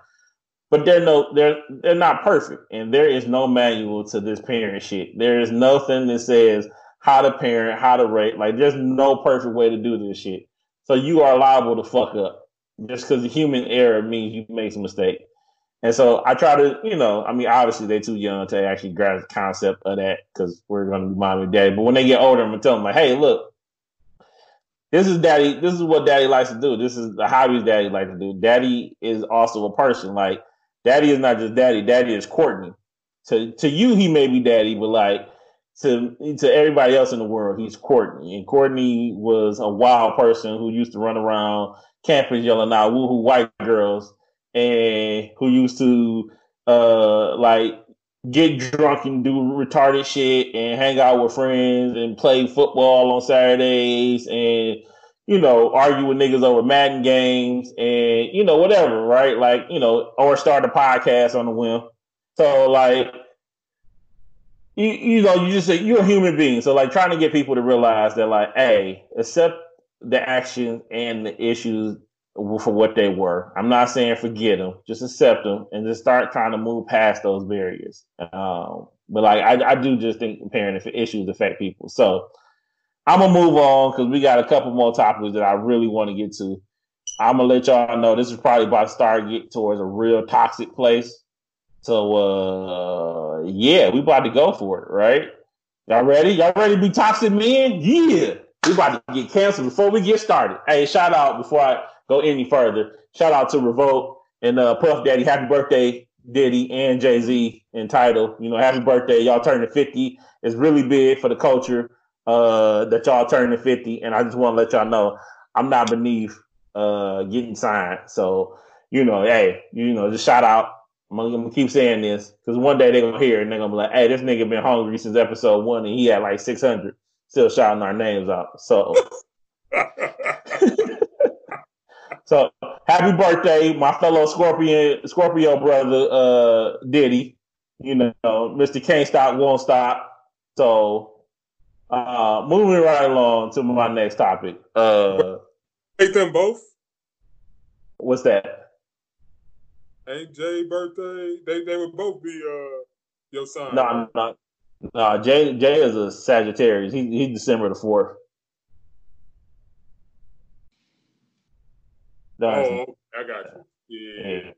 but they're no they're they're not perfect. And there is no manual to this parent shit. There is nothing that says how to parent how to rate like there's no perfect way to do this shit. So you are liable to fuck up. Just because the human error means you make a mistake. And so i try to you know i mean obviously they're too young to actually grasp the concept of that because we're going to be mom and daddy but when they get older i'm going to tell them like hey look this is daddy this is what daddy likes to do. This is the hobbies daddy likes to do. Daddy is also a person. Like Daddy is not just daddy. Daddy is Courtney. To to you, he may be daddy, but like to to everybody else in the world, he's Courtney. And Courtney was a wild person who used to run around campus yelling out woohoo white girls and who used to uh like get drunk and do retarded shit and hang out with friends and play football on Saturdays and you know, argue with niggas over Madden games and, you know, whatever, right? Like, you know, or start a podcast on the whim. So like you you know, you just say you're a human being. So like trying to get people to realize that like, hey, accept the actions and the issues for what they were. I'm not saying forget them, just accept them and just start trying to move past those barriers. Um, but like I, I do just think parenting issues affect people. So I'm gonna move on because we got a couple more topics that I really want to get to. I'm gonna let y'all know this is probably about to start get towards a real toxic place. So uh yeah, we about to go for it, right? Y'all ready? Y'all ready to be toxic men? Yeah. We about to get canceled before we get started. Hey, shout out before I go any further. Shout out to Revolt and uh, Puff Daddy. Happy birthday, Diddy and Jay Z and Tidal. You know, happy birthday. Y'all turning 50. It's really big for the culture uh, that y'all turning 50, and I just want to let y'all know I'm not beneath uh, getting signed. So, you know, hey, you know, just shout out. I'm gonna, I'm gonna keep saying this because one day they're gonna hear it and they're gonna be like, hey, this nigga been hungry since episode one and he had like 600, still shouting our names out. So, so happy birthday, my fellow Scorpion, Scorpio brother, uh, Diddy. You know, Mr. Can't Stop, Won't Stop. So, uh, moving right along to my next topic. Uh, Take them both. What's that? Ain't Jay birthday? They they would both be uh your son. No, right? no, no. Jay Jay is a Sagittarius. He he's December the fourth. Oh, I got you. Yeah. yeah.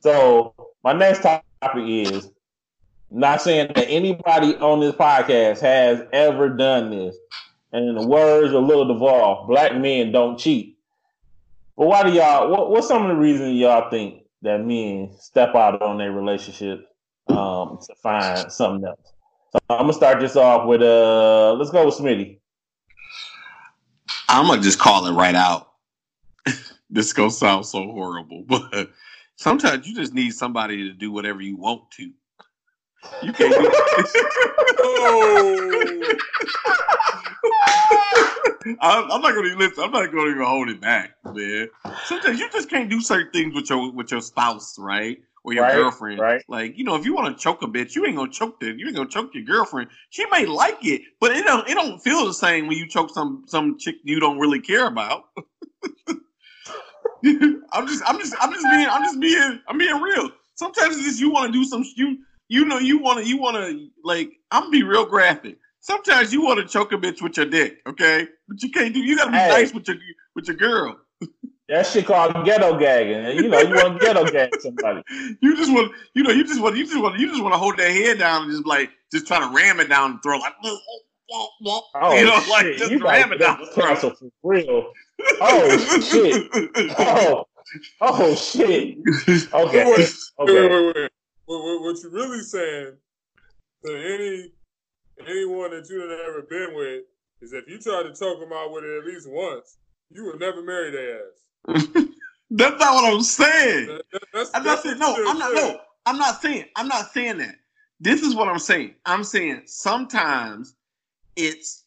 So my next topic is not saying that anybody on this podcast has ever done this. And in the words of Lil Duval, black men don't cheat. But why do y'all? What, what's some of the reasons y'all think that men step out on their relationship um, to find something else? So I'm gonna start this off with uh, let's go with Smitty. I'm gonna just call it right out. this gonna sound so horrible, but sometimes you just need somebody to do whatever you want to. You can't. Do oh. I'm, I'm, not going to listen. I'm not to even hold it back, man. Sometimes you just can't do certain things with your with your spouse, right? or your Right, girlfriend. right. Like, you know, if you want to choke a bitch, you ain't gonna choke the you ain't gonna choke your girlfriend. She may like it, but it don't it don't feel the same when you choke some some chick you don't really care about. I'm just I'm just I'm just being I'm just being I'm being real. Sometimes it's just you want to do some you you know you want to you want to like I'm gonna be real graphic. Sometimes you want to choke a bitch with your dick, okay? But you can't do. You gotta be Hey. nice with your with your girl. That shit called ghetto gagging. You know, you want to ghetto gag somebody. You just want, you know, you just want, you just want, you just want to hold their head down and just like, just try to ram it down the throat, like, Oh, you know, shit. like just you ram it down got the throat. cancel for real. Oh, shit. Oh, oh, shit. Okay. Wait, wait, Okay. wait, wait. What, what, what you really saying to any anyone that you have ever been with is if you try to choke them out with it at least once, you will never marry their ass. That's not what I'm saying. That- that- that's, I'm not that's saying what no. I'm not no. I'm not saying. I'm not saying that. This is what I'm saying. I'm saying sometimes it's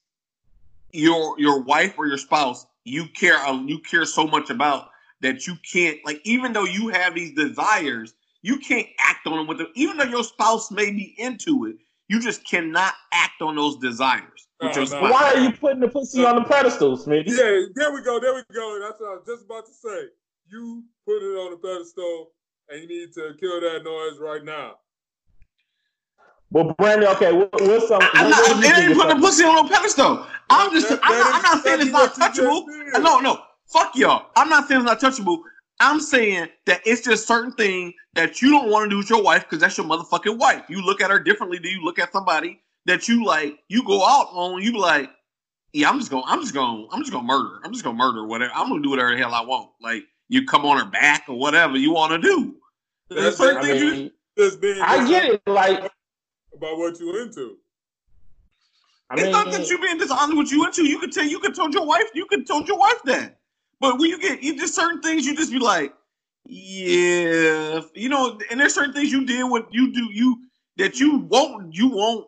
your your wife or your spouse you care uh, you care so much about that you can't like even though you have these desires you can't act on them with them even though your spouse may be into it you just cannot act on those desires with No, your no. spouse. Why are you putting the pussy on the pedestal, Smitty? Yeah, there we go. There we go. That's what I was just about to say. You put it on the pedestal, and you need to kill that noise right now. Well, Brandon, okay, what's some? I- I'm what- what not. do It ain't putting the pussy on no pedestal. I'm just. That- I'm, that not, I'm not saying it's not touchable. you just did. No, no. Fuck y'all. I'm not saying it's not touchable. I'm saying that it's just certain thing that you don't want to do with your wife because that's your motherfucking wife. You look at her differently than you look at somebody that you like. You go out on. You be like, yeah, I'm just gonna, I'm just gonna, I'm just going to murder. I'm just going to murder whatever. I'm going to do whatever the hell I want. Like you come on her back or whatever you want to do. There's That's- certain I things you. mean, Just being I get it. Like, about what you into. I it's mean, not that you being dishonest with you into. You could tell. You could told your wife. You could told your wife that. But when you get you just certain things, you just be like, yeah, you know. And there's certain things you did what you do you that you won't you won't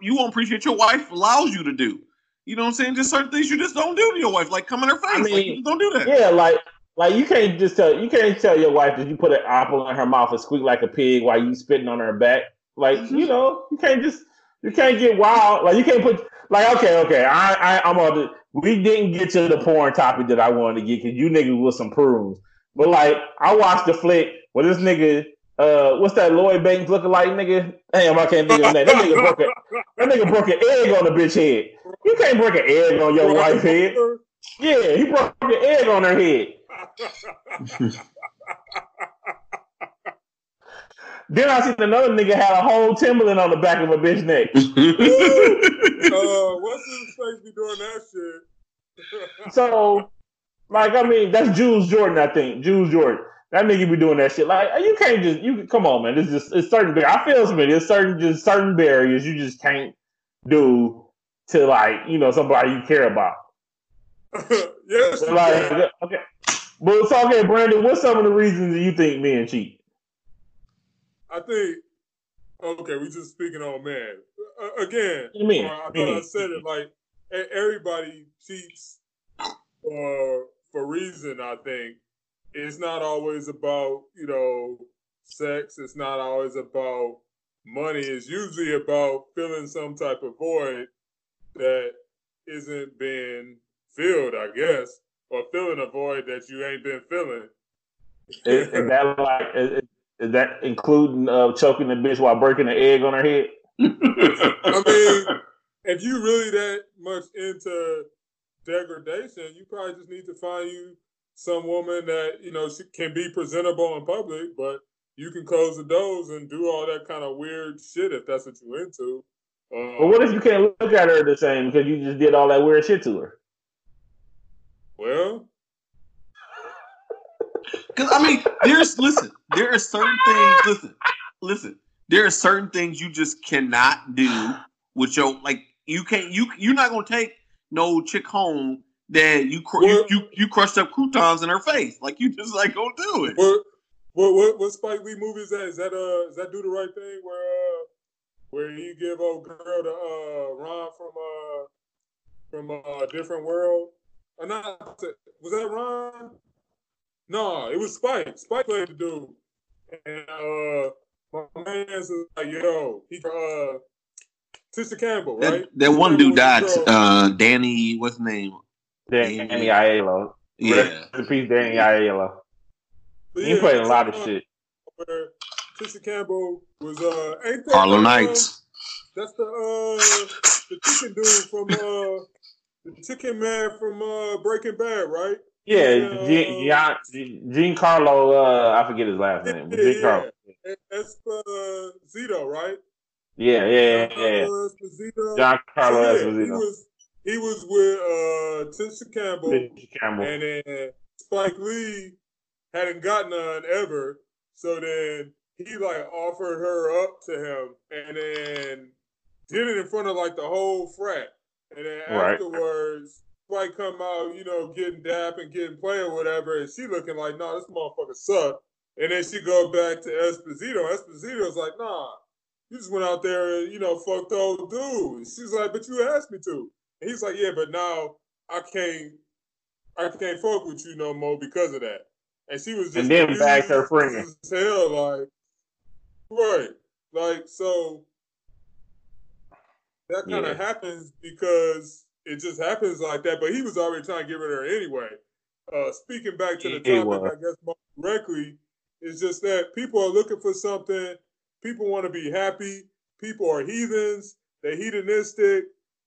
you won't appreciate your wife allows you to do. You know what I'm saying? Just certain things you just don't do to your wife, like come in her face. I like, mean, you just don't do that. yeah, like, like you can't just tell you can't tell your wife that you put an apple in her mouth and squeak like a pig while you spitting on her back. Like, Mhm. you know, you can't just you can't get wild. Like, you can't put like, okay, okay, I, I I'm on the. We didn't get to the porn topic that I wanted to get because you niggas was some prunes. But like, I watched the flick where this nigga, uh, what's that Lloyd Banks looking like nigga? Damn, I can't think of name. That nigga broke a that nigga broke an egg on the bitch head. You can't break an egg on your wife's head. Yeah, he broke an egg on her head. Then I seen another nigga had a whole Timberland on the back of a bitch neck. uh, what's his face be doing that shit? So, like, I mean, that's Jules Jordan, I think. Jules Jordan. That nigga be doing that shit. Like, you can't just you come on, man. It's just it's certain. I feel Smith. It's certain just certain barriers you just can't do to like you know somebody you care about. yes, Like, okay, but it's okay, Brandon. What's some of the reasons that you think men cheat? I think. Okay, we just speaking on man. Uh, again, What do you mean? Uh, I thought I said it like everybody cheats for for reason. I think it's not always about you know sex. It's not always about money. It's usually about filling some type of void that isn't being filled. I guess, or filling a void that you ain't been filling. Is, that like is that including uh, choking the bitch while breaking an egg on her head? I mean, if you really that much into degradation, you probably just need to find you some woman that you know she can be presentable in public, but you can close the doors and do all that kind of weird shit if that's what you're into. Um, But what if you can't look at her the same because you just did all that weird shit to her? well, Because I mean, there's listen, there are certain things. Listen, listen, there are certain things you just cannot do with your like. You can't. You you're not gonna take no chick home that you cr- you, you you crushed up croutons in her face. Like you just like gonna do it. what what what, what Spike Lee movie is that? Is that uh is that do the right thing where uh where you give old girl to uh Ron from uh from uh, a different world? Or not? Was that Ron? No, it was Spike. Spike played the dude. and uh, my man is like, "Yo, he uh." Tisha Campbell, right? That, that one dude died. Uh, Danny, what's his name? Danny, Danny Aiello. Yeah. Rest in peace, Danny Aiello. He yeah, played a lot of shit. Where Tisha Campbell was uh ain't that Harlow uh, Knights. That's the uh the chicken dude from uh the chicken man from uh Breaking Bad, right? Yeah, uh, Gene, Giancarlo, uh I forget his last name. Yeah, Giancarlo. Yeah. Esposito, right? Yeah, yeah, yeah. John Carlos so, yeah, He was he was with uh Tisha Campbell, Tisha Campbell, and then Spike Lee hadn't gotten none ever. So then he like offered her up to him, and then did it in front of like the whole frat. And then right. afterwards, Spike come out, you know, getting dap and getting play or whatever, and she looking like, nah, this motherfucker suck. And then she go back to Esposito. Esposito's like, nah, you just went out there and, you know, fucked old dude. She's like, but you asked me to. And he's like, yeah, but now I can't, I can't fuck with you no more because of that. And she was just and then back her friend. Hell, like, right, like so. That kind of yeah. happens because it just happens like that. But he was already trying to get rid of her anyway. Uh, speaking back to the topic, I guess more directly, is just that people are looking for something People want to be happy. People are heathens. They're hedonistic.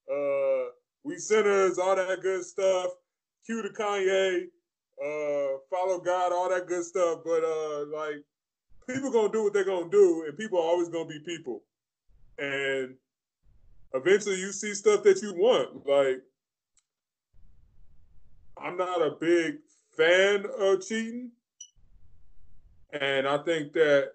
Uh, we sinners, all that good stuff. Cue to Kanye. Uh, follow God, all that good stuff. But uh, like, people gonna do what they're gonna do, and people are always gonna be people. And eventually, you see stuff that you want. Like, I'm not a big fan of cheating, and I think that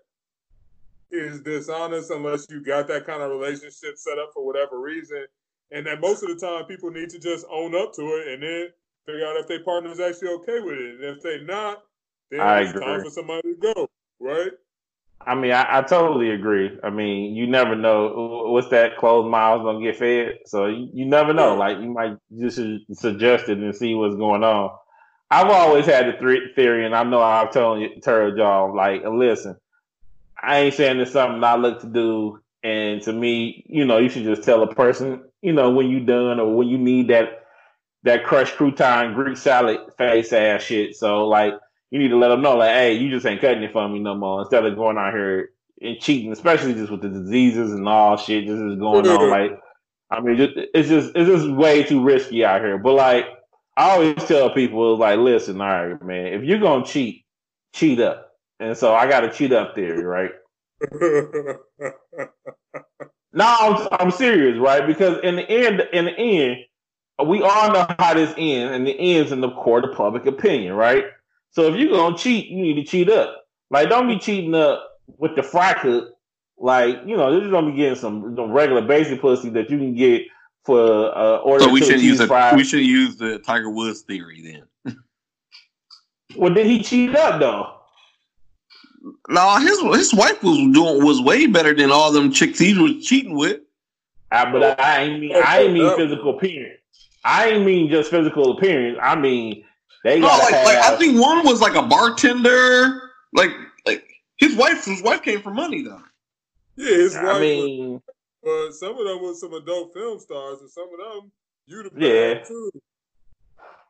is dishonest unless you got that kind of relationship set up for whatever reason. And that most of the time people need to just own up to it and then figure out if their partner is actually okay with it. And if they're not, then I it's agree. time for somebody to go, right? I mean, I, I, totally agree. I mean, you never know what's that closed miles gonna get fed. So you, you never know. Like you might just suggest it and see what's going on. I've always had the theory, and I know I've told you, told y'all, like, listen, I ain't saying it's something I look to do. And to me, you know, you should just tell a person, you know, when you done or when you need that that crushed crouton Greek salad face ass shit. So like, you need to let them know, like, hey, you just ain't cutting it for me no more. Instead of going out here and cheating, especially just with the diseases and all shit, just is going on. Like, I mean, just, it's just it's just way too risky out here. But like, I always tell people, like, listen, all right, man, if you're gonna cheat, cheat up. And so I got a cheat up theory, right? no, I'm, I'm serious, right? Because in the end, in the end, we all know how this ends, and it ends in the court of public opinion, right? So if you're gonna cheat, you need to cheat up. Like, don't be cheating up with the fry cook. Like, you know, this is gonna be getting some, some regular basic pussy that you can get for uh, order. So we should use a, we should use the Tiger Woods theory then. well, did he cheat up though? No, his his wife was doing was way better than all them chicks he was cheating with. I, but I ain't mean I ain't mean physical appearance. I ain't mean just physical appearance. I mean they no, like, have, like I think one was like a bartender. Like like his wife his wife came for money though. Yeah, his wife. I mean, but some of them was some adult film stars, and some of them you'd have yeah. too.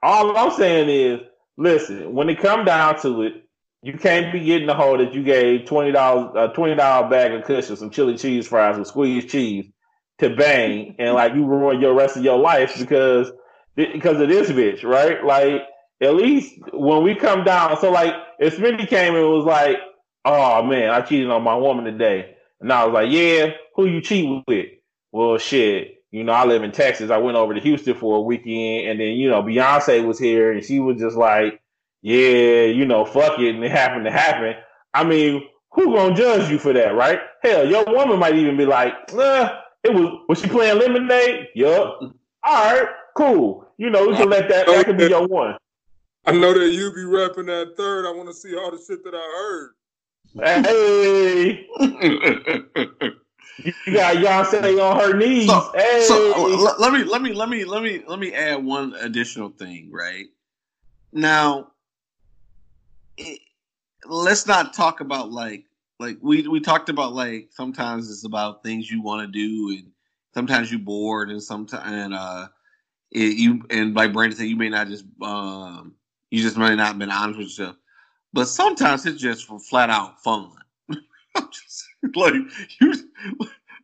All I'm saying is, listen, when it come down to it, you can't be getting the hole that you gave twenty dollars a twenty dollar bag of cushions, some chili cheese fries with squeezed cheese to bang, and like you ruin your rest of your life because because of this bitch, right? Like at least when we come down, so like if Smitty came and was like, "Oh man, I cheated on my woman today," and I was like, "Yeah, who you cheat with?" Well, shit, you know, I live in Texas. I went over to Houston for a weekend, and then you know Beyonce was here, and she was just like yeah, you know, fuck it, and it happened to happen. I mean, who gonna judge you for that, right? Hell, your woman might even be like, nah, it was was she playing lemonade? Yup. All right, cool. You know, we can let that that could be your one. I know that you be rapping that third. I want to see all the shit that I heard. Hey. you got Beyonce on her knees. So, hey. so let me let me let me let me let me add one additional thing, right? Now, let's not talk about like like we we talked about like sometimes it's about things you want to do and sometimes you bored and sometimes and uh it, you and like Brandon said you may not just um you just may not have been honest with yourself but sometimes it's just for flat out fun just, like you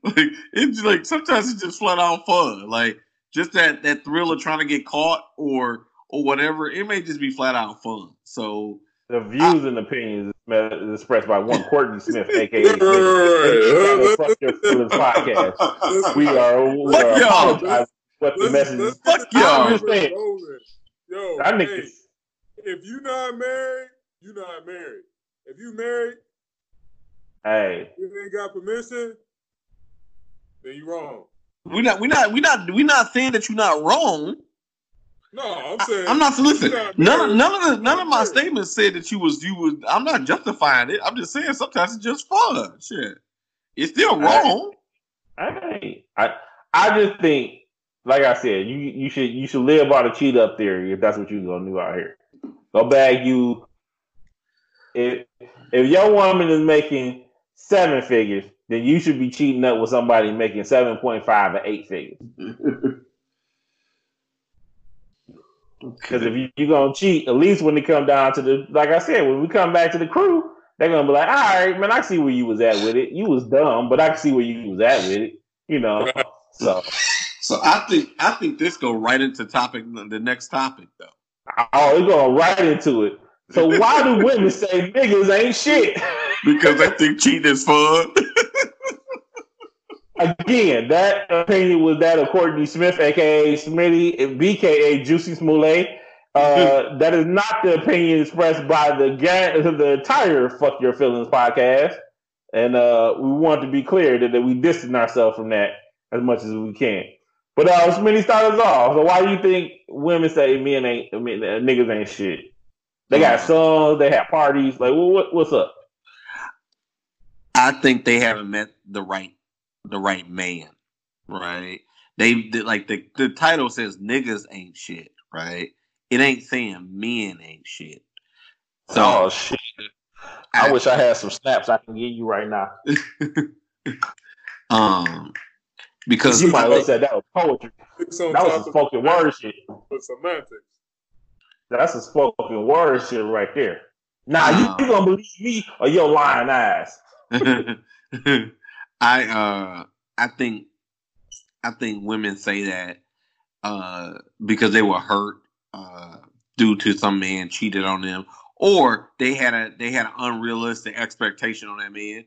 like it's like sometimes it's just flat out fun like just that that thrill of trying to get caught or or whatever it may just be flat out fun so the views I, and opinions expressed by one Courtney Smith, aka Fuck Your Feelings podcast. We are, we Fuck are y'all. what the message is. Fuck y'all. I'm just saying. Yo, I think hey, it's- if you not married, you not married. If you married, Hey, you ain't got permission, then you wrong. we not we not we not we not saying that you're not wrong No, I'm saying I'm not listening. Not None of none of the none of my statements said that you was you was. I'm not justifying it. I'm just saying sometimes it's just fun. Shit, it's still wrong. I, I, I just think, like I said, you you should you should live by the cheat up theory if that's what you're gonna do out here. Go bag you. If if your woman is making seven figures, then you should be cheating up with somebody making seven point five or eight figures. Because if you, you're gonna cheat, at least when it come down to the, like I said, when we come back to the crew, they're gonna be like, "All right, man, I see where you was at with it. You was dumb, but I can see where you was at with it." You know. So, So I think I think this go right into topic the next topic though oh, we're going right into it. So why do women say niggas ain't shit? because they think cheating is fun. Again, that opinion was that of Courtney Smith, aka Smitty, and BKA Jussie Smollett. Uh, that is not the opinion expressed by the the entire "Fuck Your Feelings" podcast, and uh, we want to be clear that, that we distance ourselves from that as much as we can. But uh, Smitty start us off. So why do you think women say men ain't, I mean, uh, niggas ain't shit? They got songs, they have parties. Like, what, what what's up? I think they haven't met the right the right man, right? They they- like the the title says niggas ain't shit, right? It ain't saying men ain't shit. So oh shit! I wish I had some snaps I can give you right now. um because You might have said that was poetry. It's on That was top some of spoken word shit. with semantics. That's a spoken word shit right there. Nah, you, you gonna believe me or your lying ass? I uh I think I think women say that uh because they were hurt uh due to some man cheated on them or they had a they had an unrealistic expectation on that man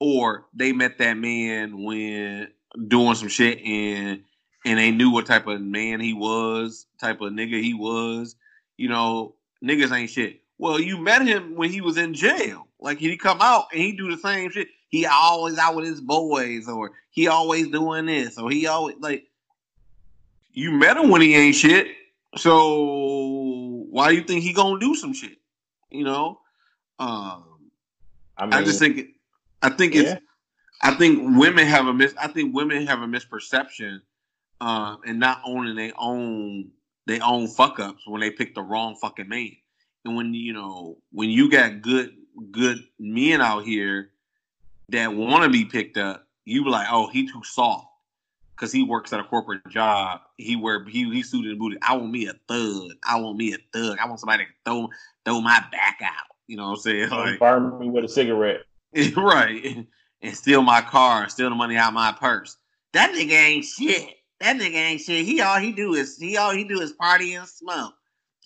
or they met that man when doing some shit and and they knew what type of man he was, type of nigga he was. You know, niggas ain't shit. Well, you met him when he was in jail. Like he come out and he do the same shit. He always out with his boys, or he always doing this, or he always like. You met him when he ain't shit, so why do you think he gonna do some shit? You know, um, I, mean, I just think, I think it's yeah. I think women have a mis. I think women have a misperception, uh, and not owning their own their own fuck ups when they pick the wrong fucking man. And when you know when you got good good men out here that want to be picked up, you be like, oh, he too soft because he works at a corporate job. He wear he he suited and booted. I want me a thug. I want me a thug. I want somebody to throw throw my back out. You know what I'm saying? Like, burn me with a cigarette. right. And steal my car, and steal the money out of my purse. That nigga ain't shit. That nigga ain't shit. He all he do is he all he do is party and smoke.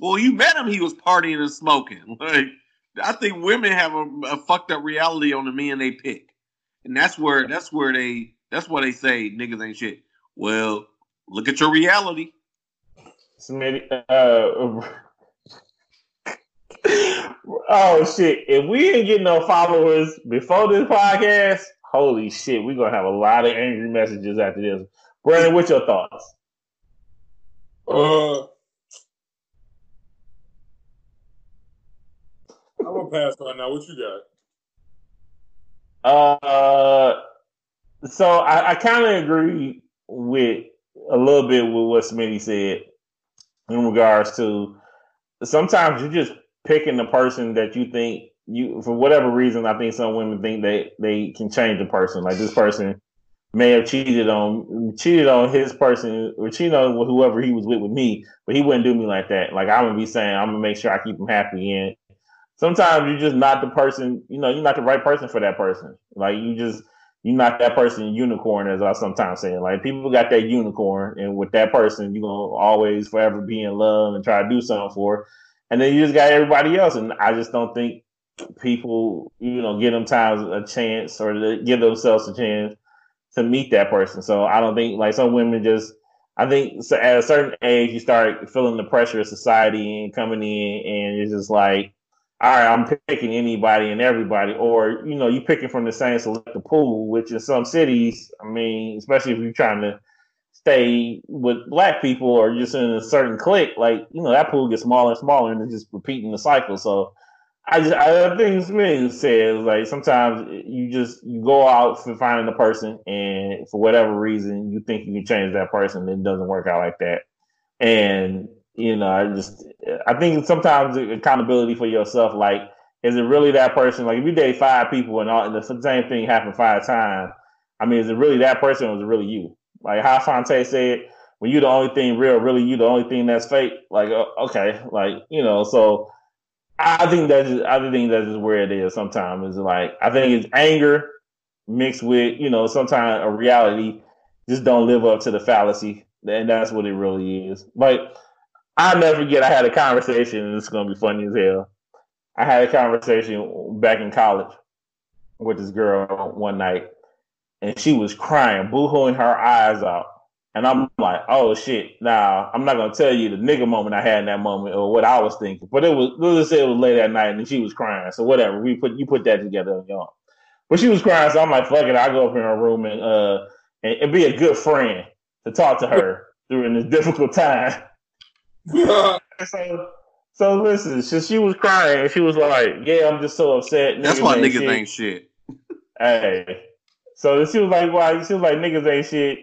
Well, you met him. He was partying and smoking. Like I think women have a, a fucked up reality on the men they pick, and that's where that's where they that's why they say niggas ain't shit. Well, look at your reality. Smitty, uh, oh shit! If we ain't getting no followers before this podcast, holy shit, we're gonna have a lot of angry messages after this. Brandon, what's your thoughts? Uh, I'm gonna pass right now. What you got? Uh, so I, I kind of agree with a little bit with what Smitty said in regards to sometimes you're just picking the person that you think you for whatever reason, I think some women think they they can change a person. Like this person may have cheated on cheated on his person or cheated on whoever he was with with me, but he wouldn't do me like that. Like I'm gonna be saying, I'm gonna make sure I keep him happy. And sometimes you're just not the person. You know, you're not the right person for that person. Like you just you're not that person unicorn, as I sometimes say. Like people got that unicorn, and with that person, you're gonna always forever be in love and try to do something for. And then you just got everybody else, and I just don't think people, you know, give them times a chance or give themselves a chance to meet that person. So I don't think like some women just. I think at a certain age you start feeling the pressure of society and coming in, and it's just like all right, I'm picking anybody and everybody, or you know, you picking from the same selected pool, which in some cities, I mean, especially if you're trying to stay with black people or just in a certain clique, like you know, that pool gets smaller and smaller, and it's just repeating the cycle. So, I just I think Smith says like sometimes you just you go out for finding a person, and for whatever reason you think you can change that person, it doesn't work out like that, and you know, I just I think sometimes accountability for yourself, like, is it really that person? Like, if you date five people and all and the same thing happened five times, I mean, is it really that person or is it really you? Like how Phonte said, when you the only thing real, really you the only thing that's fake. Like, uh, okay, like you know, so I think that's just, I think that's just where it is. Sometimes is like I think it's anger mixed with you know sometimes a reality just don't live up to the fallacy, and that's what it really is. Like I'll never forget. I had a conversation, and it's gonna be funny as hell. I had a conversation back in college with this girl one night, and she was crying, boohooing her eyes out. And I'm like, oh shit. Now I'm not gonna tell you the nigga moment I had in that moment or what I was thinking, but it was let's say it was late at night and she was crying. So whatever, we put you put that together, you know. But she was crying, so I'm like, fuck it, I'll go up in her room and uh and, and be a good friend to talk to her during this difficult time. so, so listen, so she was crying. And she was like, "Yeah, I'm just so upset." That's why niggas shit. ain't shit. Hey, so she was like, "Why?" She was like, "Niggas ain't shit."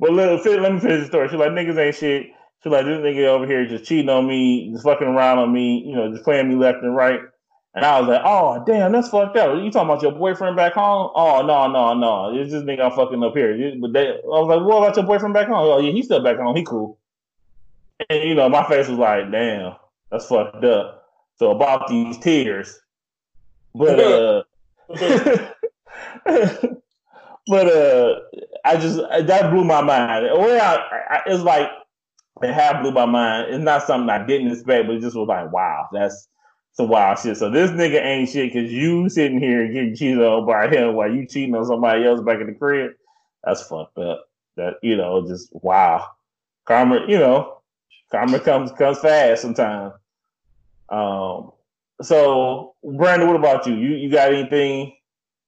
But let, let me finish the story. She was like, "Niggas ain't shit." She was like, "This nigga over here just cheating on me, just fucking around on me, you know, just playing me left and right." And I was like, "Oh, damn, that's fucked up." You talking about your boyfriend back home? Oh, no, no, no, it's just nigga I'm fucking up here. But they, I was like, "What about your boyfriend back home?" Oh, yeah, he's still back home. He cool. And you know, my face was like, damn, that's fucked up. So about these tears. But uh but uh I just that blew my mind. Well, I, I, it's like it half blew my mind. It's not something I didn't expect, but it just was like, wow, that's some wild shit. So this nigga ain't shit because you sitting here getting cheated on by him while you cheating on somebody else back in the crib. That's fucked up. That you know, just wow. Karma, you know, Karma comes comes fast sometimes. Um, so Brandon, what about you? You you got anything?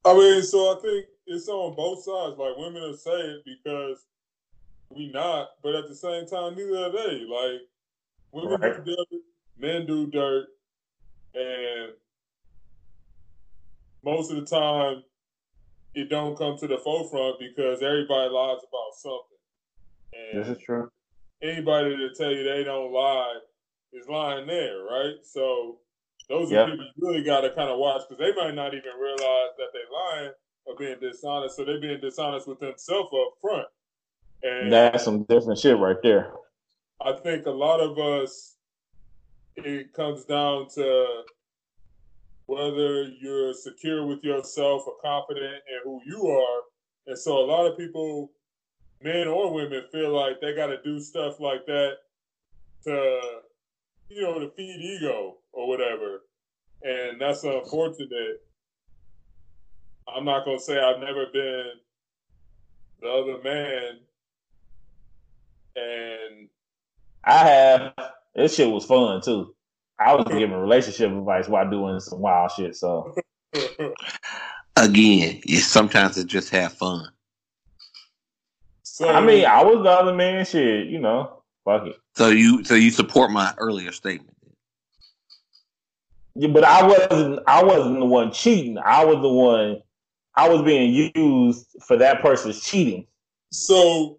I mean, so I think it's on both sides. Like women are saying because we not, but at the same time, neither are they. Like women right. do dirt, men do dirt, and most of the time it don't come to the forefront because everybody lies about something. And this is true anybody to tell you they don't lie is lying there, right? So those yep. are people you really got to kind of watch because they might not even realize that they're lying or being dishonest. So they're being dishonest with themselves up front. And that's some different shit right there. I think a lot of us, it comes down to whether you're secure with yourself or confident in who you are. And so a lot of people men or women feel like they got to do stuff like that to, you know, to feed ego or whatever. And that's unfortunate. I'm not going to say I've never been the other man. And I have. This shit was fun too. I was giving relationship advice while doing some wild shit. So, again, sometimes it just have fun. So I mean, I was the other man. Shit, you know, fuck it. So you, so you support my earlier statement. Yeah, but I wasn't. I wasn't the one cheating. I was the one. I was being used for that person's cheating. So,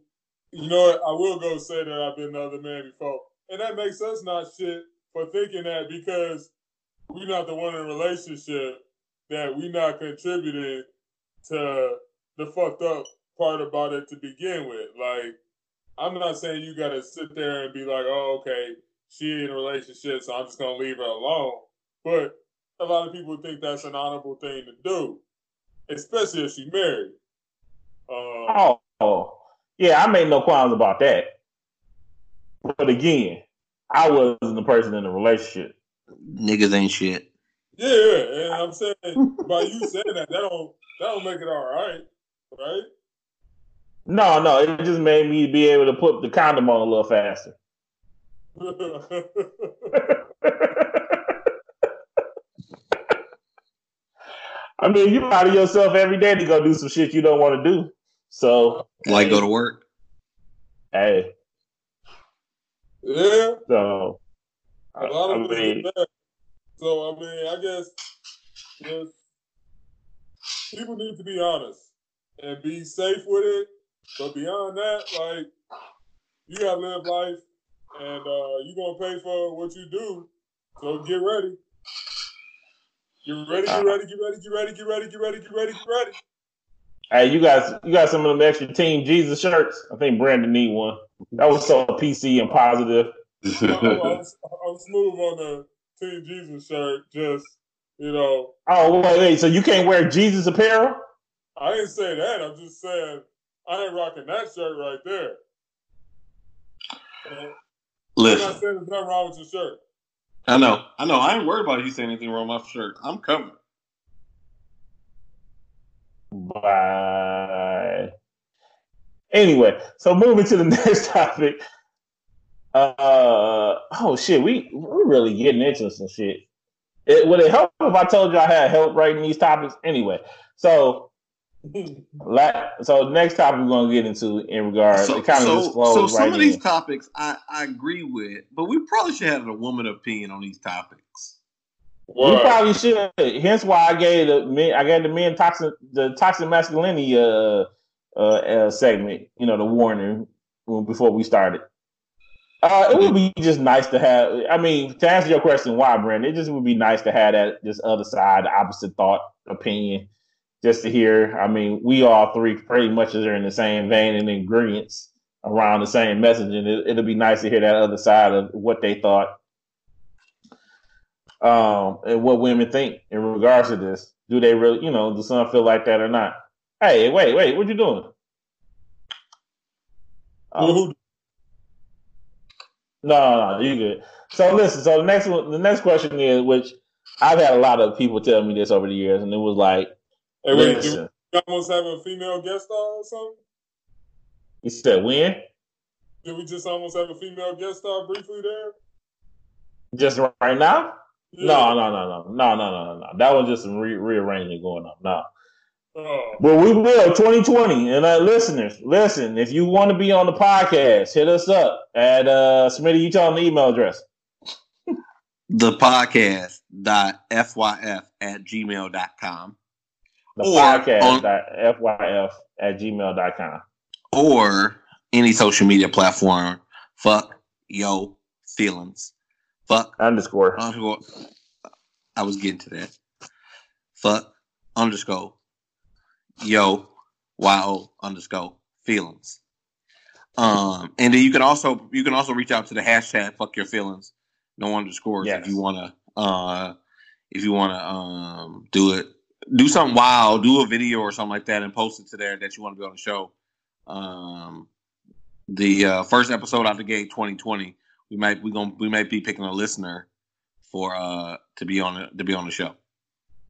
you know, what? I will go say that I've been the other man before, and that makes us not shit for thinking that because we're not the one in a relationship that we're not contributing to the fucked up part about it to begin with. Like, I'm not saying you gotta sit there and be like, oh, okay, she in a relationship, so I'm just gonna leave her alone. But a lot of people think that's an honorable thing to do, especially if she married. Um, oh, yeah, I made no qualms about that. But again, I wasn't the person in the relationship. Niggas ain't shit. Yeah, and I'm saying by you saying that, that don't that don't make it all right, right? No, no, it just made me be able to put the condom on a little faster. I mean, you out of yourself every day to go do some shit you don't want to do. So, like, hey, go to work. Hey. Yeah. So, a lot of I mean, So, I mean, I guess just, people need to be honest and be safe with it. But beyond that, like, you gotta live life, and uh, you're gonna pay for what you do. So get ready. Get ready, get uh, ready, get ready, get ready, get ready, get ready, get ready, get ready. Hey, you guys, you got some of them extra Team Jesus shirts. I think Brandon need one. That was so PC and positive. I'm, I'm, smooth on the Team Jesus shirt. Just you know. Oh wait, wait. So you can't wear Jesus apparel? I didn't say that. I'm just saying I ain't rocking that shirt right there. Listen, I'm not saying there's nothing wrong with your shirt. I know. I know. I ain't worried about you saying anything wrong with my shirt. I'm coming. Bye. Anyway, so moving to the next topic. Uh oh shit, we we're really getting into some shit. It, would it help if I told you I had help writing these topics? Anyway, so so next topic we're gonna get into in regards so, it kind of so, so some right of these topics I, I agree with, but we probably should have a woman opinion on these topics. We probably should. Hence why I gave the men I gave the men toxic the toxic masculinity uh, uh, uh segment, you know, the warning before we started. Uh, it would be just nice to have. I mean, to answer your question, why, Brandon? It just would be nice to have that this other side, the opposite thought, opinion just to hear. I mean, we all three pretty much are in the same vein and ingredients around the same message, and it, will be nice to hear that other side of what they thought um, and what women think in regards to this. Do they really, you know, does some feel like that or not? Hey, wait, wait, what you doing? Um, no, no, no, you good. So listen, so the next one, the next question is, which I've had a lot of people tell me this over the years, and it was like, Hey, wait, do we almost have a female guest star or something? You said when? Did we just almost have a female guest star briefly there? Just right now? Yeah. No, no, no, no, no, no, no, no. That was just some re- rearranging going on. No. Oh. But we will 2020. And uh, listeners, listen, if you want to be on the podcast, hit us up at uh Smitty, you tell them the email address. the podcast.fyf dot at gmail.com the or podcast on, fyf at gmail.com. Or any social media platform. Fuck yo feelings. Fuck underscore. underscore. I was getting to that. Fuck underscore yo yo underscore feelings. Um, and then you can also you can also reach out to the hashtag fuck your feelings, no underscores yes. if you wanna uh if you wanna um do it do something wild, do a video or something like that, and post it to there that you want to be on the show. Um, the uh, first episode out the gate, 2020, we might we gonna we might be picking a listener for uh to be on to be on the show.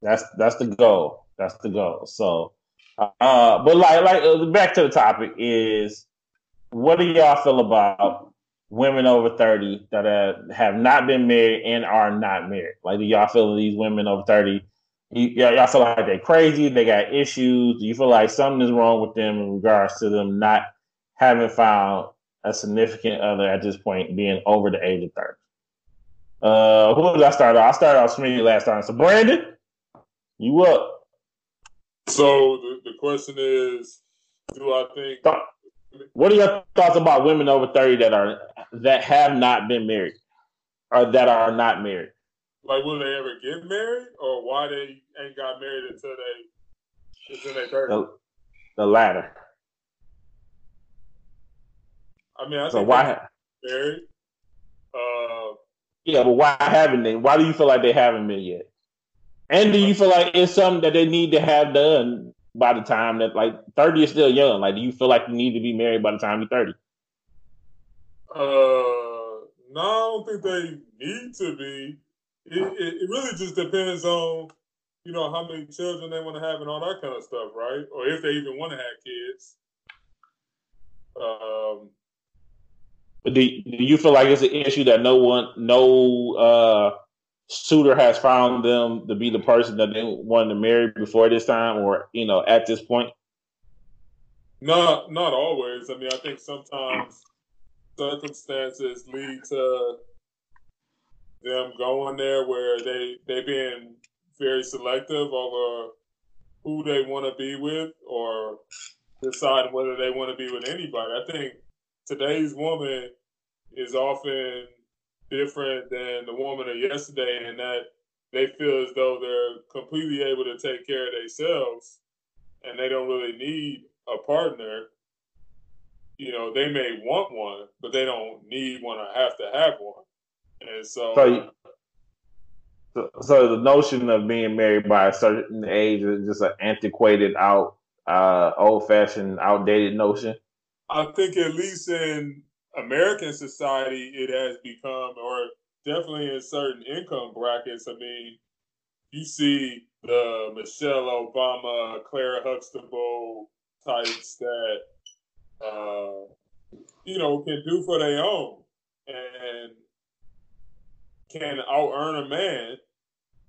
That's that's the goal. That's the goal. So, uh, but like like uh, back to the topic is, what do y'all feel about women over 30 that have, have not been married and are not married? Like, do y'all feel these women over 30 you, y'all feel like they're crazy, they got issues. Do you feel like something is wrong with them in regards to them not having found a significant other at this point, being over the age of 30? Uh, who did I start off? I started off Smitty last time. So, Brandon, you up? So, the, the question is do I think. What are your thoughts about women over 30 that are that have not been married or that are not married? Like, will they ever get married, or why they ain't got married until they until they thirty? The, the latter. I mean, I So think why? married. Uh, Yeah, but why haven't they? Why do you feel like they haven't been yet? And do you feel like it's something that they need to have done by the time that like thirty is still young? Like, do you feel like you need to be married by the time you're thirty? uh, no, I don't think they need to be. It, it, it really just depends on, you know, how many children they want to have and all that kind of stuff, right? Or if they even want to have kids. Um, But do, do you feel like it's an issue that no one, no uh, suitor has found them to be the person that they wanted to marry before this time, or you know, at this point? Not not always. I mean, I think sometimes circumstances lead to them going there where they they being very selective over who they want to be with or decide whether they want to be with anybody. I think today's woman is often different than the woman of yesterday in that they feel as though they're completely able to take care of themselves and they don't really need a partner, you know, they may want one, but they don't need one or have to have one. And so, So, so, so the notion of being married by a certain age is just an antiquated, out, uh, old-fashioned, outdated notion. I think at least in American society, it has become, or definitely in certain income brackets. I mean, you see the Michelle Obama, Claire Huxtable types that, uh, you know, can do for their own and can out earn a man.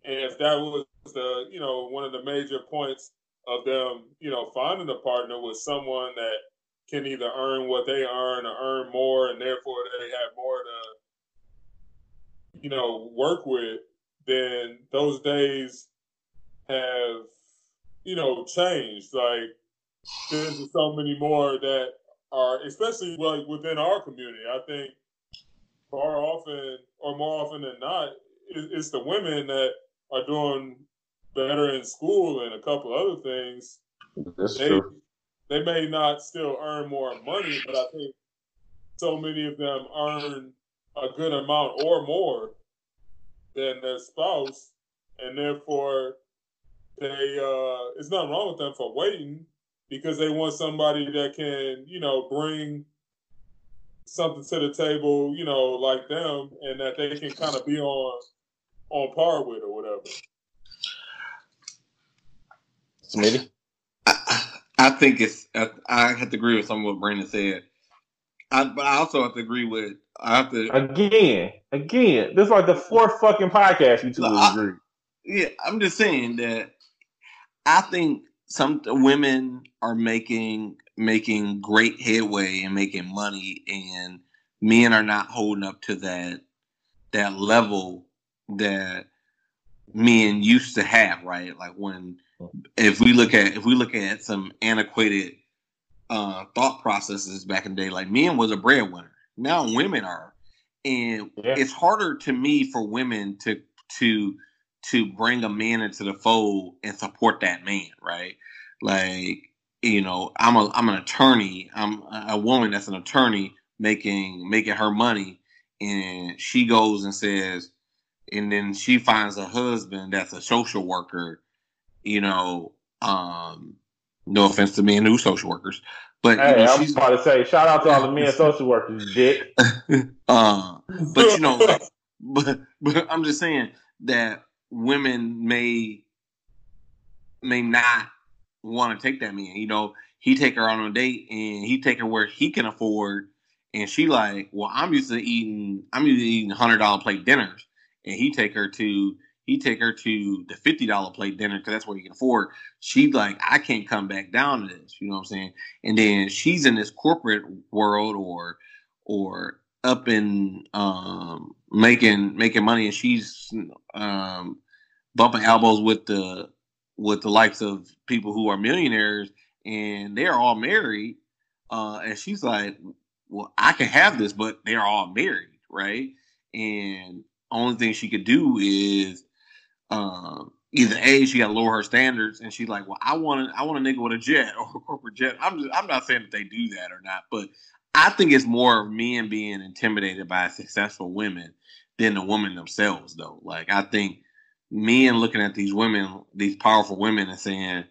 And if that was the, you know, one of the major points of them, you know, finding a partner with someone that can either earn what they earn or earn more, and therefore they have more to, you know, work with, then those days have, you know, changed. Like there's so many more that are, especially like within our community. I think far often, or more often than not, it's the women that are doing better in school and a couple other things That's they true. they may not still earn more money, but I think so many of them earn a good amount or more than their spouse, and therefore they uh, it's nothing wrong with them for waiting because they want somebody that can you know bring something to the table, you know, like them, and that they can kind of be on on par with or whatever. Smitty? I, I think it's. I, I have to agree with some of what Brandon said. I, but I also have to agree with. I have to. Again, again, this is like the fourth fucking podcast you two No, I- agree. Yeah, I'm just saying that. I think some women are making making great headway and making money, and men are not holding up to that that level that men used to have. Right, like when if we look at if we look at some antiquated uh, thought processes back in the day, like men was a breadwinner. Now women are, and Yeah. it's harder to me for women to to to bring a man into the fold and support that man, right? Like you know, I'm a I'm an attorney. I'm a woman that's an attorney making making her money, and she goes and says, and then she finds a husband that's a social worker. You know, um, no offense to men who social workers, but you know, I'm she's about to say, shout out to all the men social workers, dick. uh, but you know, but but I'm just saying that women may may not want to take that man. You know, he take her on a date and he take her where he can afford, and she like, well, I'm used to eating, I'm used to eating hundred dollar plate dinners, and he take her to he take her to the fifty dollar plate dinner because that's what he can afford. She like, I can't come back down to this. You know what I'm saying? And then she's in this corporate world or or up in um, making making money, and she's um, bumping elbows with the with the likes of people who are millionaires, and they're all married. Uh, and she's like, "Well, I can have this, but they're all married, right?" And only thing she could do is um, either a she got to lower her standards, and she's like, well, I want I want a nigga with a jet or a corporate jet. I'm just, I'm not saying that they do that or not, but I think it's more of men being intimidated by successful women than the women themselves, though. Like I think men looking at these women, these powerful women, and saying,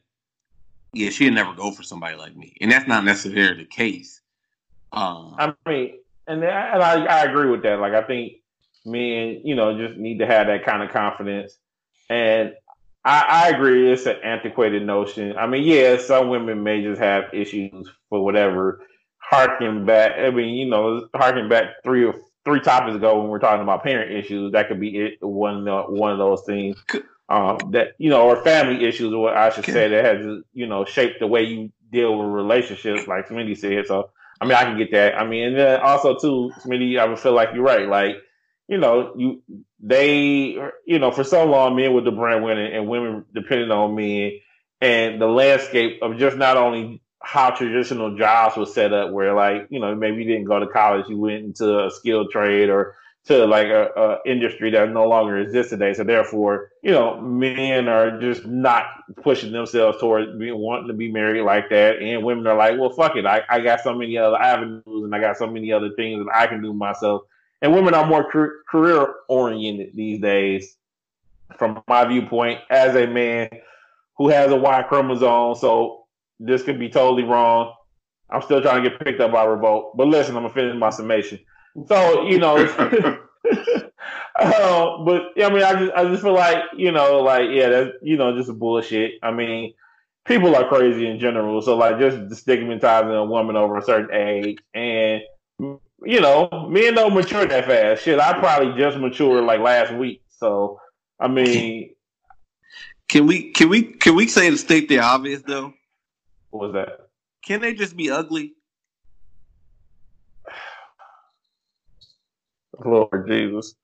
"Yeah, she'd never go for somebody like me," and that's not necessarily the case. Um, I mean, and, and I, I agree with that. Like I think men, you know, just need to have that kind of confidence. And I, I agree, it's an antiquated notion. I mean, yeah, some women may just have issues for whatever. Harking back, I mean, you know, harking back three or three topics ago when we are talking about parent issues, that could be it, one one of those things. Um, that you know, or family issues, or what I should say, that has you know shaped the way you deal with relationships, like Smitty said. So, I mean, I can get that. I mean, and then also too, Smitty, I would feel like you're right. Like you know, you they you know for so long men were the breadwinner and women depended on men, and the landscape of just not only how traditional jobs were set up, where like you know maybe you didn't go to college, you went into a skilled trade or to like a, a, industry that no longer exists today. So therefore, you know, men are just not pushing themselves towards being wanting to be married like that, and women are like, well, fuck it, I, I got so many other avenues and I got so many other things that I can do myself and women are more career oriented these days. From my viewpoint, as a man who has a Y chromosome, so this could be totally wrong. I'm still trying to get picked up by revolt. But listen, I'm gonna finish my summation. So you know, uh, but I mean, I just I just feel like you know, like yeah, that's you know, just bullshit. I mean, people are crazy in general. So like, just stigmatizing a woman over a certain age and you know, men don't mature that fast. Shit, I probably just matured like last week. So, I mean, can we can we can we say to state the obvious though? What was that? Can they just be ugly? Lord Jesus.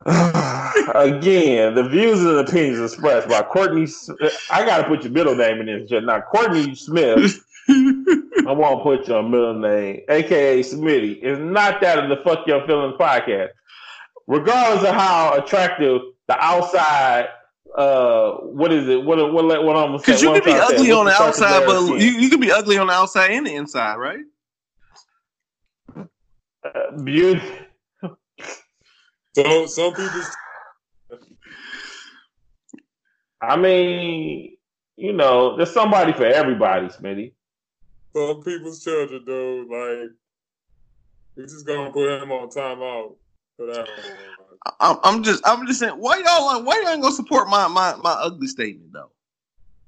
Again, the views and opinions expressed by Courtney. I got to put your middle name in this. Now, Courtney Smith I won't put your middle name, aka Smitty. Is not that of the Fuck Your Feelings podcast. Regardless of how attractive the outside uh what is it? What what what, what I'm gonna say Because you can be ugly on the outside, but you, you can be ugly on the outside and the inside, right? Uh, beauty. So some people. I mean, you know, there's somebody for everybody, Smitty some people's children, though, like we just gonna put him on timeout for that. I'm, I'm just, I'm just saying, why y'all, why y'all ain't gonna support my my my ugly statement though?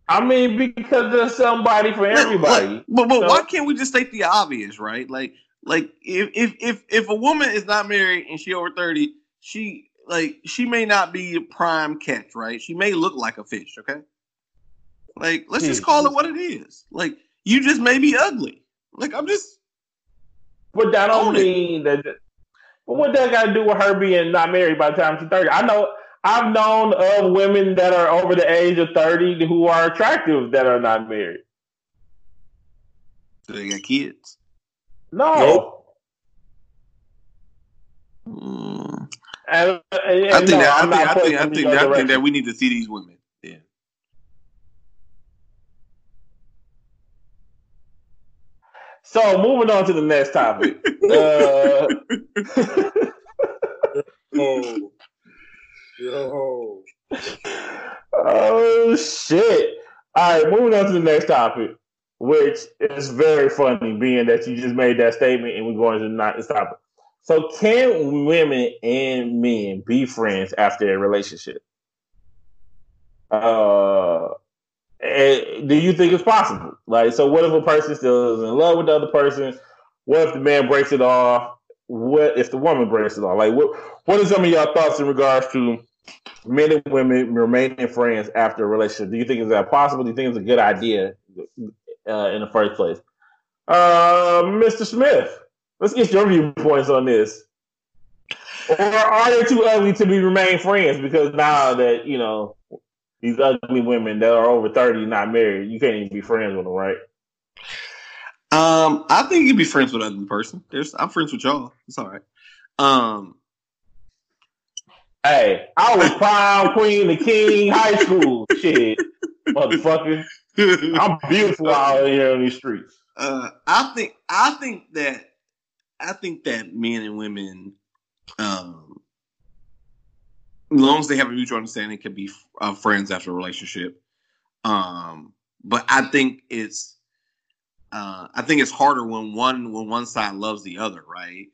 I mean, because there's somebody for everybody. Like, but but so, why can't we just state the obvious, right? Like like if if if if a woman is not married and she over thirty, she like she may not be a prime catch, right? She may look like a fish, okay? Like let's just hmm. call it what it is. Like you just may be ugly. Like I'm just. But that don't mean that. But what does that got to do with her being not married by the time she's thirty? I know I've known of women that are over the age of thirty who are attractive that are not married. Do they got kids? No. Nope. Mm. And, and, I think no, that I think I think I think, I think that we need to see these women. So moving on to the next topic. uh, oh, yo, oh shit! All right, moving on to the next topic, which is very funny, being that you just made that statement and we're going to not this topic. So, can women and men be friends after a relationship? Uh, do you think it's possible? Like, so what if a person still is in love with the other person? What if the man breaks it off? What if the woman breaks it off? Like, what what are some of your thoughts in regards to men and women remaining friends after a relationship? Do you think is that possible? Do you think it's a good idea uh, in the first place? Uh, Mr. Smith, let's get your viewpoints on this. Or are they too ugly to be remain friends? Because now that you know these ugly women that are over thirty, not married, you can't even be friends with them, right? Um, I think you can be friends with an ugly person. There's, I'm friends with y'all. It's all right. Um, Hey, I was prom queen, the king, high school. Shit, motherfucker. I'm beautiful out here on these streets. Uh, I think I think that I think that men and women, um, as long as they have a mutual understanding, can be uh, friends after a relationship. Um, but I think it's uh, I think it's harder when one when one side loves the other, right?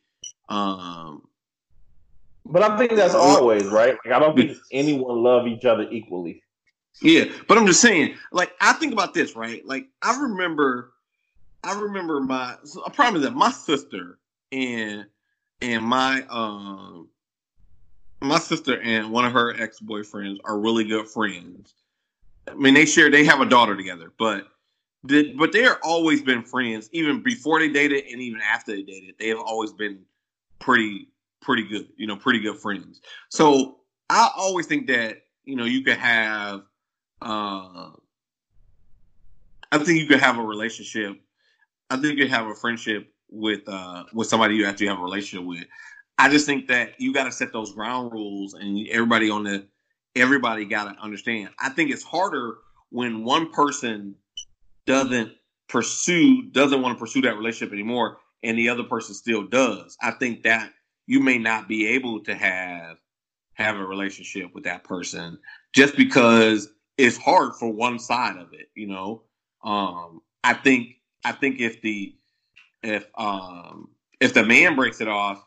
Um, but I think that's always right. Like I don't think anyone love each other equally. Yeah, but I'm just saying, like I think about this, right? Like I remember, I remember my I promise that my sister and and my um my sister and one of her ex boyfriends are really good friends. I mean, they share they have a daughter together, but did but they are always been friends, even before they dated and even after they dated. They have always been pretty pretty good, you know, pretty good friends. So I always think that you know you could have uh, I think you could have a relationship. I think you could have a friendship with uh, with somebody you actually have a relationship with. I just think that you got to set those ground rules, and everybody on the everybody got to understand. I think it's harder when one person doesn't pursue doesn't want to pursue that relationship anymore, and the other person still does. I think that you may not be able to have have a relationship with that person just because it's hard for one side of it, you know. Um, I think I think if the if um if the man breaks it off,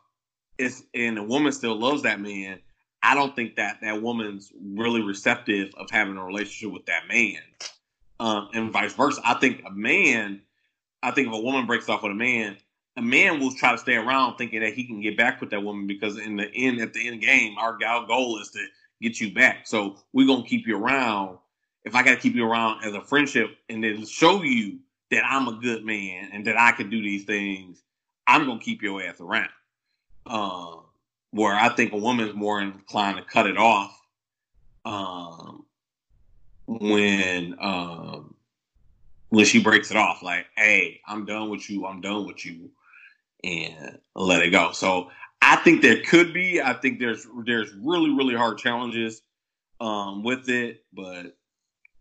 it's and the woman still loves that man, I don't think that that woman's really receptive of having a relationship with that man, um, and vice versa. I think a man, I think if a woman breaks off with a man, a man will try to stay around thinking that he can get back with that woman because in the end, at the end game, our goal is to get you back. So we're gonna keep you around if I got to keep you around as a friendship and then show you that I'm a good man and that I can do these things, I'm gonna keep your ass around. Uh, where I think a woman's more inclined to cut it off um, when um, when she breaks it off. Like, hey, I'm done with you. I'm done with you, and let it go. So I think there could be. I think there's there's really really hard challenges um, with it, but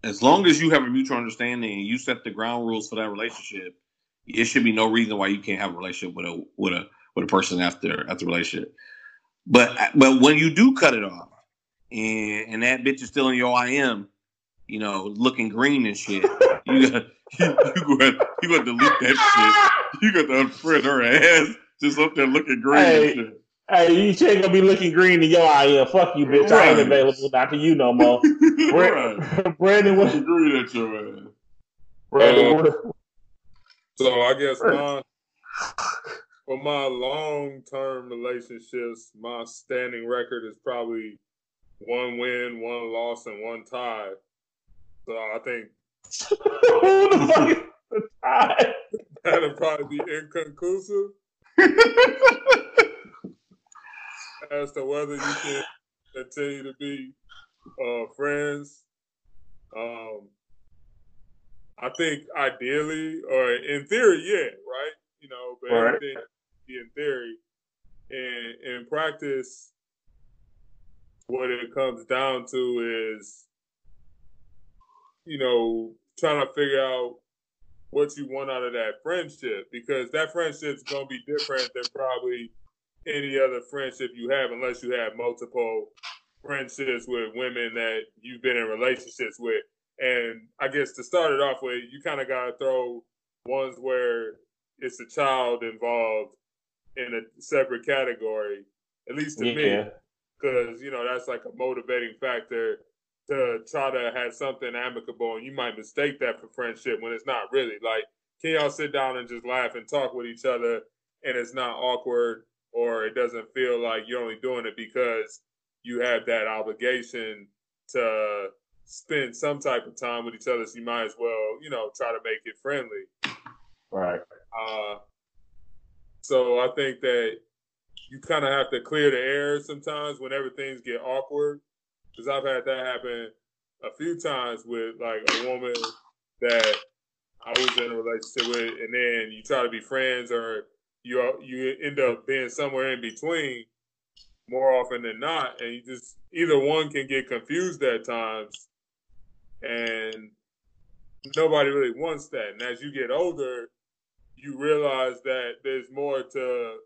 as long as you have a mutual understanding and you set the ground rules for that relationship, it should be no reason why you can't have a relationship with a with a with a person after after relationship. But but when you do cut it off, and and that bitch is still in your IM, you know, looking green and shit, you got you, you got you got to delete that shit. You got to unfriend her ass just up there looking green hey, and shit. Hey, you ain't gonna be looking green in your eye. Fuck you, bitch. Right. I ain't available not to you no more. right. Brandon, what you green at your ass? Brandon, uh, so I guess my for my long term relationships, my standing record is probably one win, one loss, and one tie. So I think who the fuck is the tie? That'll probably be inconclusive as to whether you can continue to be uh, friends. Um, I think ideally, or in theory, yeah, right. You know, but right. everything in theory, and in practice, what it comes down to is, you know, trying to figure out what you want out of that friendship because that friendship's gonna be different than probably any other friendship you have unless you have multiple friendships with women that you've been in relationships with. And I guess to start it off with, you kind of got to throw ones where it's a child involved in a separate category, at least to yeah. me, because you know that's like a motivating factor to try to have something amicable, and you might mistake that for friendship when it's not really. Like, can y'all sit down and just laugh and talk with each other, and it's not awkward or it doesn't feel like you're only doing it because you have that obligation to spend some type of time with each other. So you might as well, you know, try to make it friendly. Right. Uh, so I think that you kind of have to clear the air sometimes whenever things get awkward. Because I've had that happen a few times with like a woman that I was in a relationship with, and then you try to be friends or you you end up being somewhere in between. more often than not, and you just either one can get confused at times, and nobody really wants that. And as you get older, you realize that there's more to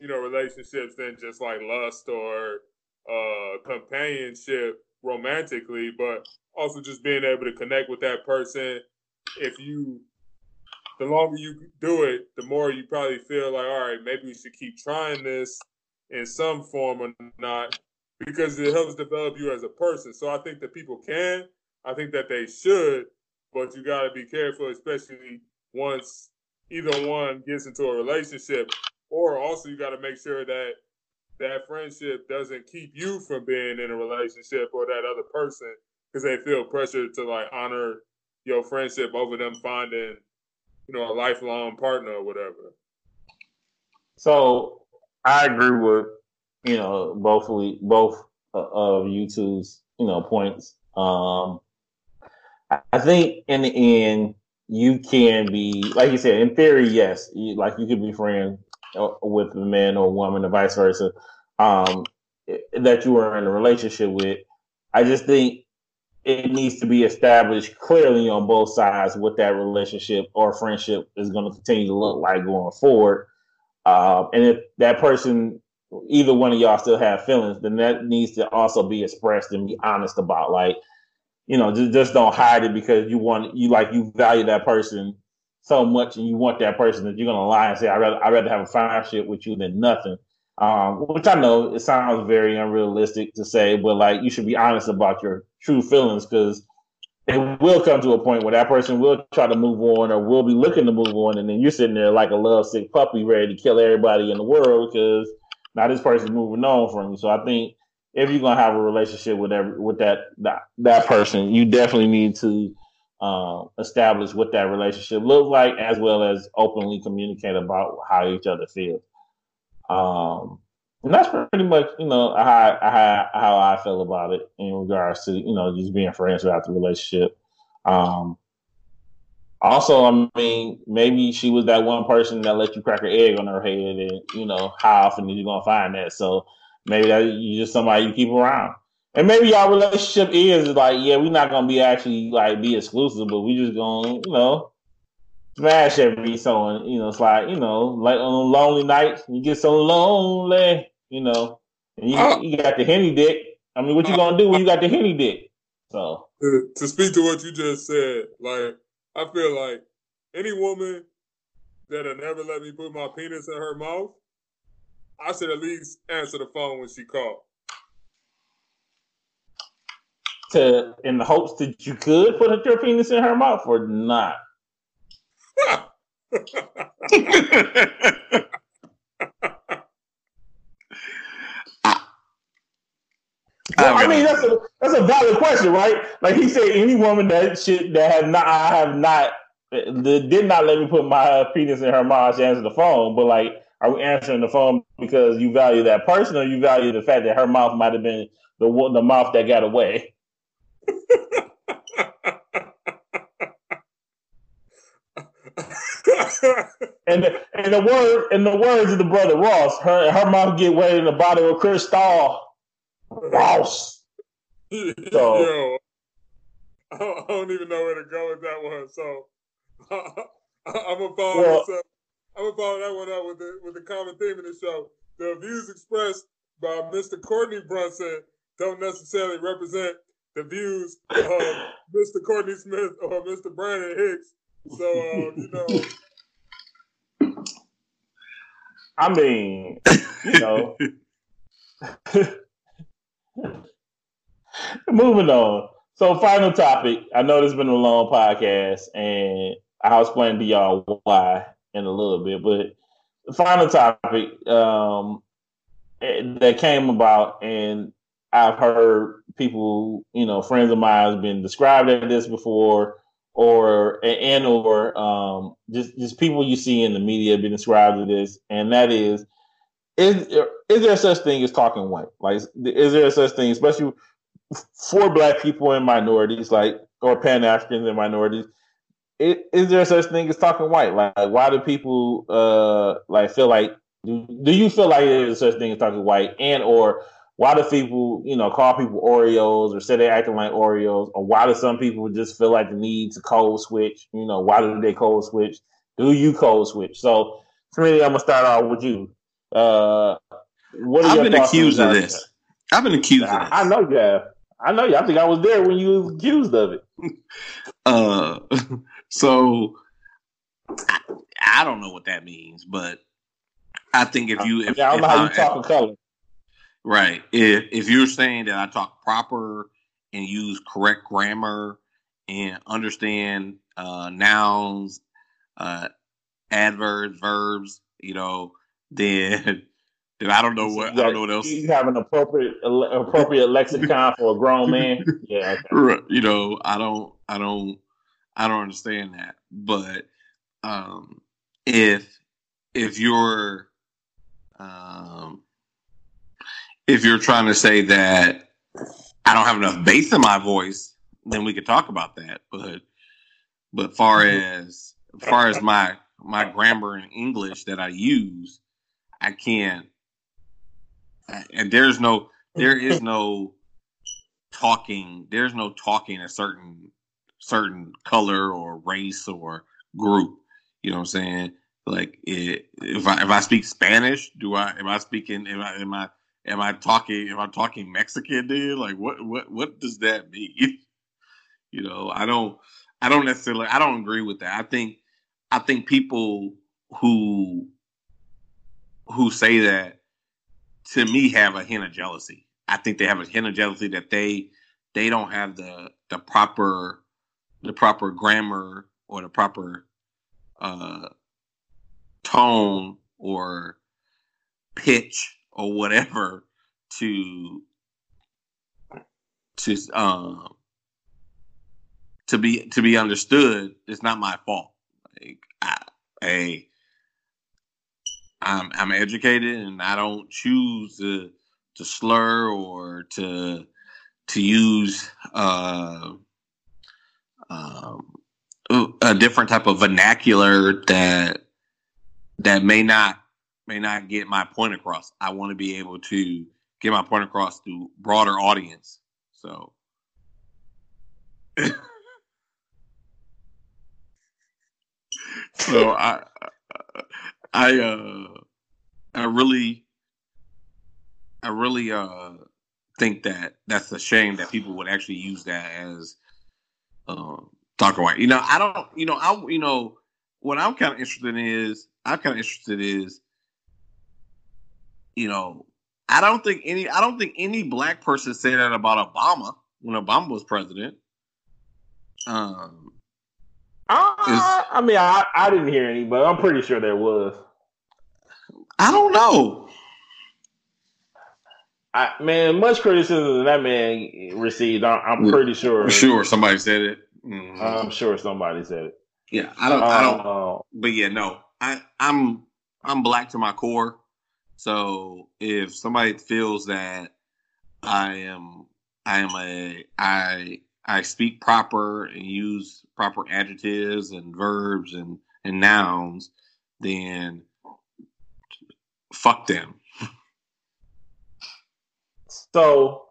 you know relationships than just like lust or uh, companionship romantically, but also just being able to connect with that person. If you, the longer you do it, the more you probably feel like, all right, maybe we should keep trying this in some form or not, because it helps develop you as a person. So I think that people can, I think that they should, but you got to be careful, especially once either one gets into a relationship, or also you got to make sure that that friendship doesn't keep you from being in a relationship or that other person because they feel pressure to like honor your friendship over them finding, you know, a lifelong partner or whatever. So I agree with you know both both of you two's you know points. Um, I think in the end you can be like you said in theory yes you, like you could be friends with a man or woman or vice versa um, that you are in a relationship with. I just think it needs to be established clearly on both sides what that relationship or friendship is going to continue to look like going forward. Uh, and if that person, either one of y'all still have feelings, then that needs to also be expressed and be honest about. Like, you know, just, just don't hide it because you want you like you value that person so much and you want that person that you're gonna lie and say, I'd rather I'd rather have a friendship with you than nothing. Um, which I know it sounds very unrealistic to say, but like you should be honest about your true feelings because it will come to a point where that person will try to move on or will be looking to move on, and then you're sitting there like a lovesick puppy ready to kill everybody in the world because now this person's moving on from you. So I think if you're gonna have a relationship with every with that that, that person, you definitely need to uh, establish what that relationship looks like, as well as openly communicate about how each other feels. Um, and that's pretty much, you know, how, how, how I feel about it in regards to, you know, just being friends without the relationship. Um, also, I mean, maybe she was that one person that let you crack her egg on her head, and you know, how often are you gonna find that? So maybe that you just somebody you keep around, and maybe y'all relationship is like, yeah, we're not gonna be actually like be exclusive, but we just gonna, you know, smash every so and you know, it's like, you know, like on lonely nights, you get so lonely, you know, and you, oh. you got the henny dick. I mean, what you gonna do when you got the henny dick? So to, to speak to what you just said, like I feel like any woman that'll never let me put my penis in her mouth, I should at least answer the phone when she called. To in the hopes that you could put your penis in her mouth or not. Well, I mean, that's a that's a valid question, right? Like he said, any woman that shit that have not, I have not, that did not let me put my penis in her mouth. She answered the phone, but like, are we answering the phone because you value that person, or you value the fact that her mouth might have been the the mouth that got away? and the, and the word and the words of the brother Ross, her her mouth get wet in the bottle of Cristal. Ross. So, Yo, I don't even know where to go with that one. So I'm gonna follow well, up. I'm gonna follow that one up with the with the common theme in the show. The views expressed by Mr. Courtney Brunson don't necessarily represent the views of Mr. Courtney Smith or Mr. Brandon Hicks. So um, you know. I mean, you know. Moving on. So, final topic. I know this has been a long podcast, and I'll explain to y'all why in a little bit. But the final topic um, eh, that came about, and I've heard people, you know, friends of mine have been described as this before, or and or um, just just people you see in the media been described as this, and that is is is there such thing as talking white? Like, is there such thing, especially for Black people and minorities, like or Pan Africans and minorities? Is, is there such thing as talking white? Like, why do people uh like feel like Do, do you feel like there's such thing as talking white, and or why do people, you know, call people Oreos or say they're acting like Oreos, or why do some people just feel like the need to code switch? You know, why do they code switch? Do you code switch? So, Smitty, I'm gonna start off with you. Uh, what are I've been accused of this. I've been accused I, of this. I know you have. I know you. I think I was there when you was accused of it. uh, so I, I don't know what that means, but I think if you, if, I don't know how I, you talk in color. Right. If if you're saying that I talk proper and use correct grammar and understand uh, nouns, uh, adverbs, verbs, you know, then then I don't know what I don't know what else. You have an appropriate appropriate lexicon for a grown man. Yeah. Okay. You know, I don't I don't I don't understand that. But um if if you're um if you're trying to say that I don't have enough bass in my voice, then we could talk about that. But but far mm-hmm. as far as my my grammar in English that I use, I can't. And there's no there is no talking. There's no talking a certain certain color or race or group. You know what I'm saying? Like if I if I speak Spanish, do I am I speaking am I am I am I talking am I talking Mexican dude? Like what what what does that mean? you know, I don't I don't necessarily I don't agree with that. I think I think people who who say that to me have a hint of jealousy. I think they have a hint of jealousy that they they don't have the the proper the proper grammar or the proper uh, tone or pitch or whatever to to um to be to be understood it's not my fault. Like I'm I'm educated and I don't choose to to slur or to to use uh, um, a different type of vernacular that that may not may not get my point across. I want to be able to get my point across to broader audience. So so I I uh I really I really uh think that that's a shame that people would actually use that as um talking white. You know, I don't you know, I you know what I'm kind of interested in is I'm kind of interested is you know, I don't think any I don't think any black person said that about Obama when Obama was president. Um uh, I mean, I, I didn't hear any, but I'm pretty sure there was. I don't know. I, man, much criticism that man received. I'm, I'm pretty sure. I'm sure somebody said it. Mm-hmm. I'm sure somebody said it. Yeah, I don't. Um, I don't. Uh, but yeah, no. I, I'm I'm black to my core. So if somebody feels that I am I am a I I speak proper and use proper adjectives and verbs and and nouns, then fuck them. So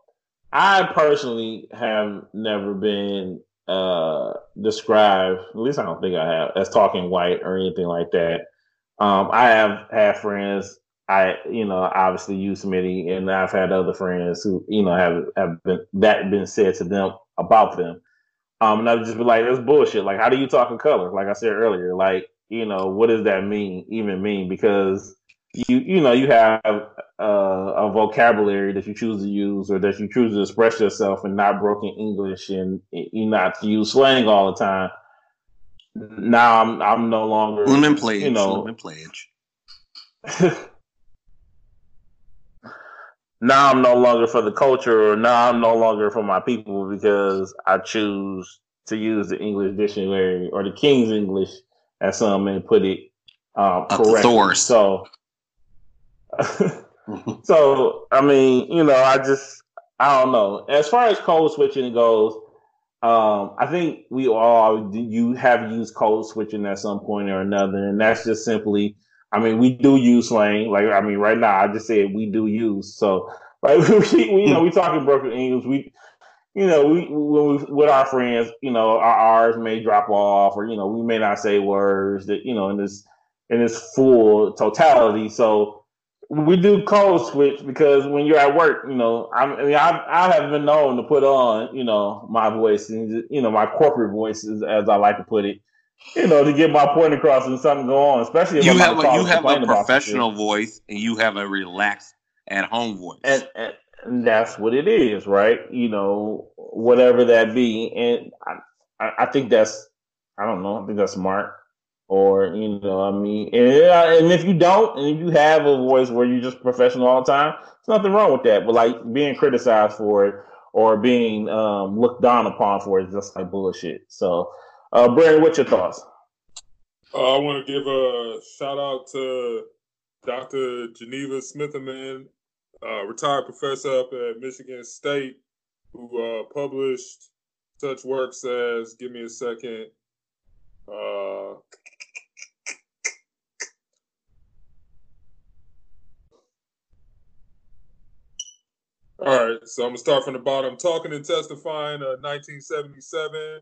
I personally have never been uh described, at least I don't think I have, as talking white or anything like that. Um, I have had friends I, you know, obviously use Smitty, and I've had other friends who, you know, have have been that been said to them about them. Um, and I've just be like, that's bullshit. Like, how do you talk in color? Like I said earlier, like, you know, what does that mean, even mean? Because you, you know, you have uh, a vocabulary that you choose to use or that you choose to express yourself in not broken English and you not to use slang all the time. Now I'm, I'm no longer, lemon pledge, you know, lemon pledge. now I'm no longer for the culture, or now I'm no longer for my people because I choose to use the English dictionary or the King's English, as some may put it, um, correctly. So, so I mean, you know, I just I don't know. As far as code switching goes, um, I think we all you have used code switching at some point or another, and that's just simply I mean, we do use slang. Like, I mean, right now, I just said we do use. So, like, we, we you know, we talking broken English. We, you know, we, we with our friends, you know, our R's may drop off, or you know, we may not say words that you know in this in this full totality. So we do code switch because when you're at work, you know, I mean, I, I have been known to put on, you know, my voice and you know my corporate voices, as I like to put it, you know, to get my point across and something go on. Especially if you I'm have a you have a professional voice and you have a relaxed at home voice. and, and and that's what it is, right? You know, whatever that be, and I, I I think that's I don't know, I think that's smart, or you know, I mean, and, and if you don't, and if you have a voice where you're just professional all the time, there's nothing wrong with that. But like being criticized for it or being um, looked down upon for it is just like bullshit. So, uh, Brandon, what's your thoughts? Uh, I want to give a shout out to Dr. Geneva Smitherman, uh, retired professor up at Michigan State, who uh, published such works as, give me a second, uh, all right, so I'm gonna start from the bottom. Talking and testifying, uh, 1977.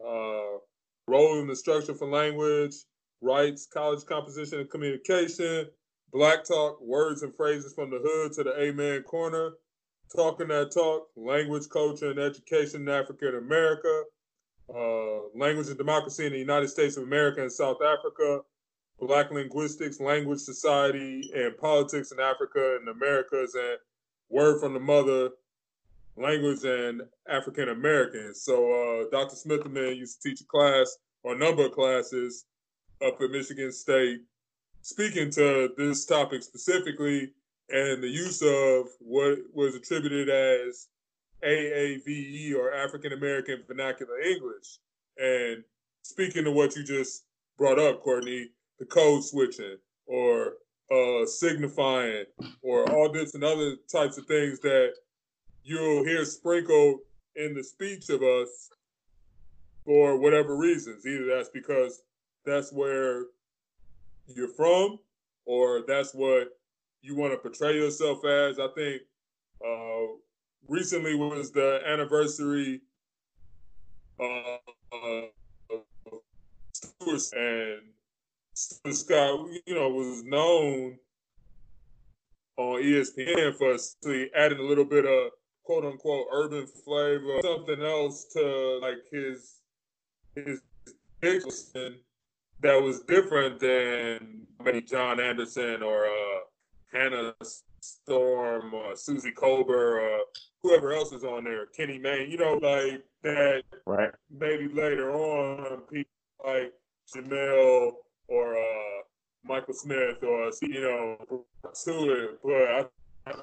Uh, role in the structure for language, rights, college composition and communication, black talk, words and phrases from the hood to the amen corner, talking that talk, language, culture, and education in Africa and America, uh, language and democracy in the United States of America and South Africa, black linguistics, language, society, and politics in Africa and Americas, and word from the mother, language and African Americans. So uh, Dr. Smitherman used to teach a class or a number of classes up at Michigan State, speaking to this topic specifically and the use of what was attributed as AAVE or African American Vernacular English. And speaking to what you just brought up, Courtney, the code switching or uh, signifying or all this and other types of things that you'll hear sprinkled in the speech of us for whatever reasons. Either that's because that's where you're from, or that's what you want to portray yourself as. I think uh, recently was the anniversary uh, and Scott, you know, was known on ESPN for actually adding a little bit of quote unquote urban flavor, something else to like his his Dickinson that was different than maybe John Anderson or uh, Hannah Storm or Suzy Kolber or whoever else is on there, Kenny Mayne, you know, like that Right. maybe later on people like Jemele or uh, Michael Smith or you know to it, but I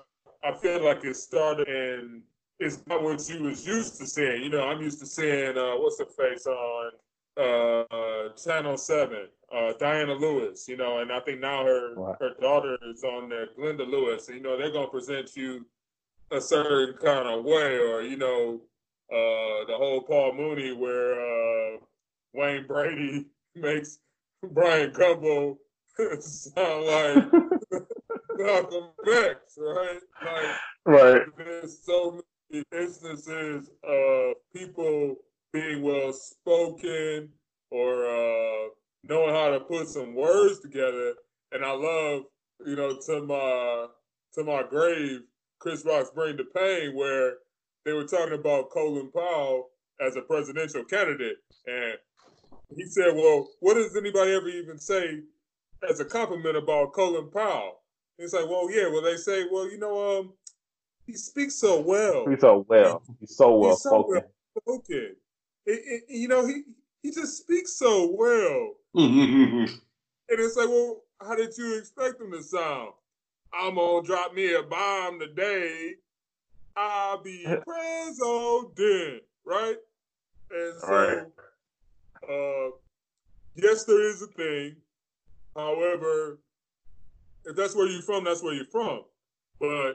I feel like it started and it's not what you was used to seeing. You know, I'm used to seeing uh, what's the face on uh, Channel Seven, uh, Diana Lewis. You know, and I think now her her daughter is on there, Glenda Lewis. And, you know, they're gonna present you a certain kind of way, or you know, uh, the whole Paul Mooney where uh, Wayne Brady makes Bryant Gumbel sound like Malcolm X, right? Like Right. there's so many instances of people being well spoken or uh, knowing how to put some words together. And I love, you know, to my to my grave, Chris Rock's Bring the Pain, where they were talking about Colin Powell as a presidential candidate. And he said, Well, what does anybody ever even say as a compliment about Colin Powell? It's like, well, yeah, well, they say, well, you know, um, he speaks so well. He's so well. He's so well He's so spoken. well spoken. It- it- you know, he he just speaks so well. And it's like, well, how did you expect him to sound? I'm gonna drop me a bomb today. I'll be president, right? And so, Right. Uh, yes, there is a thing. However, if that's where you're from, that's where you're from. But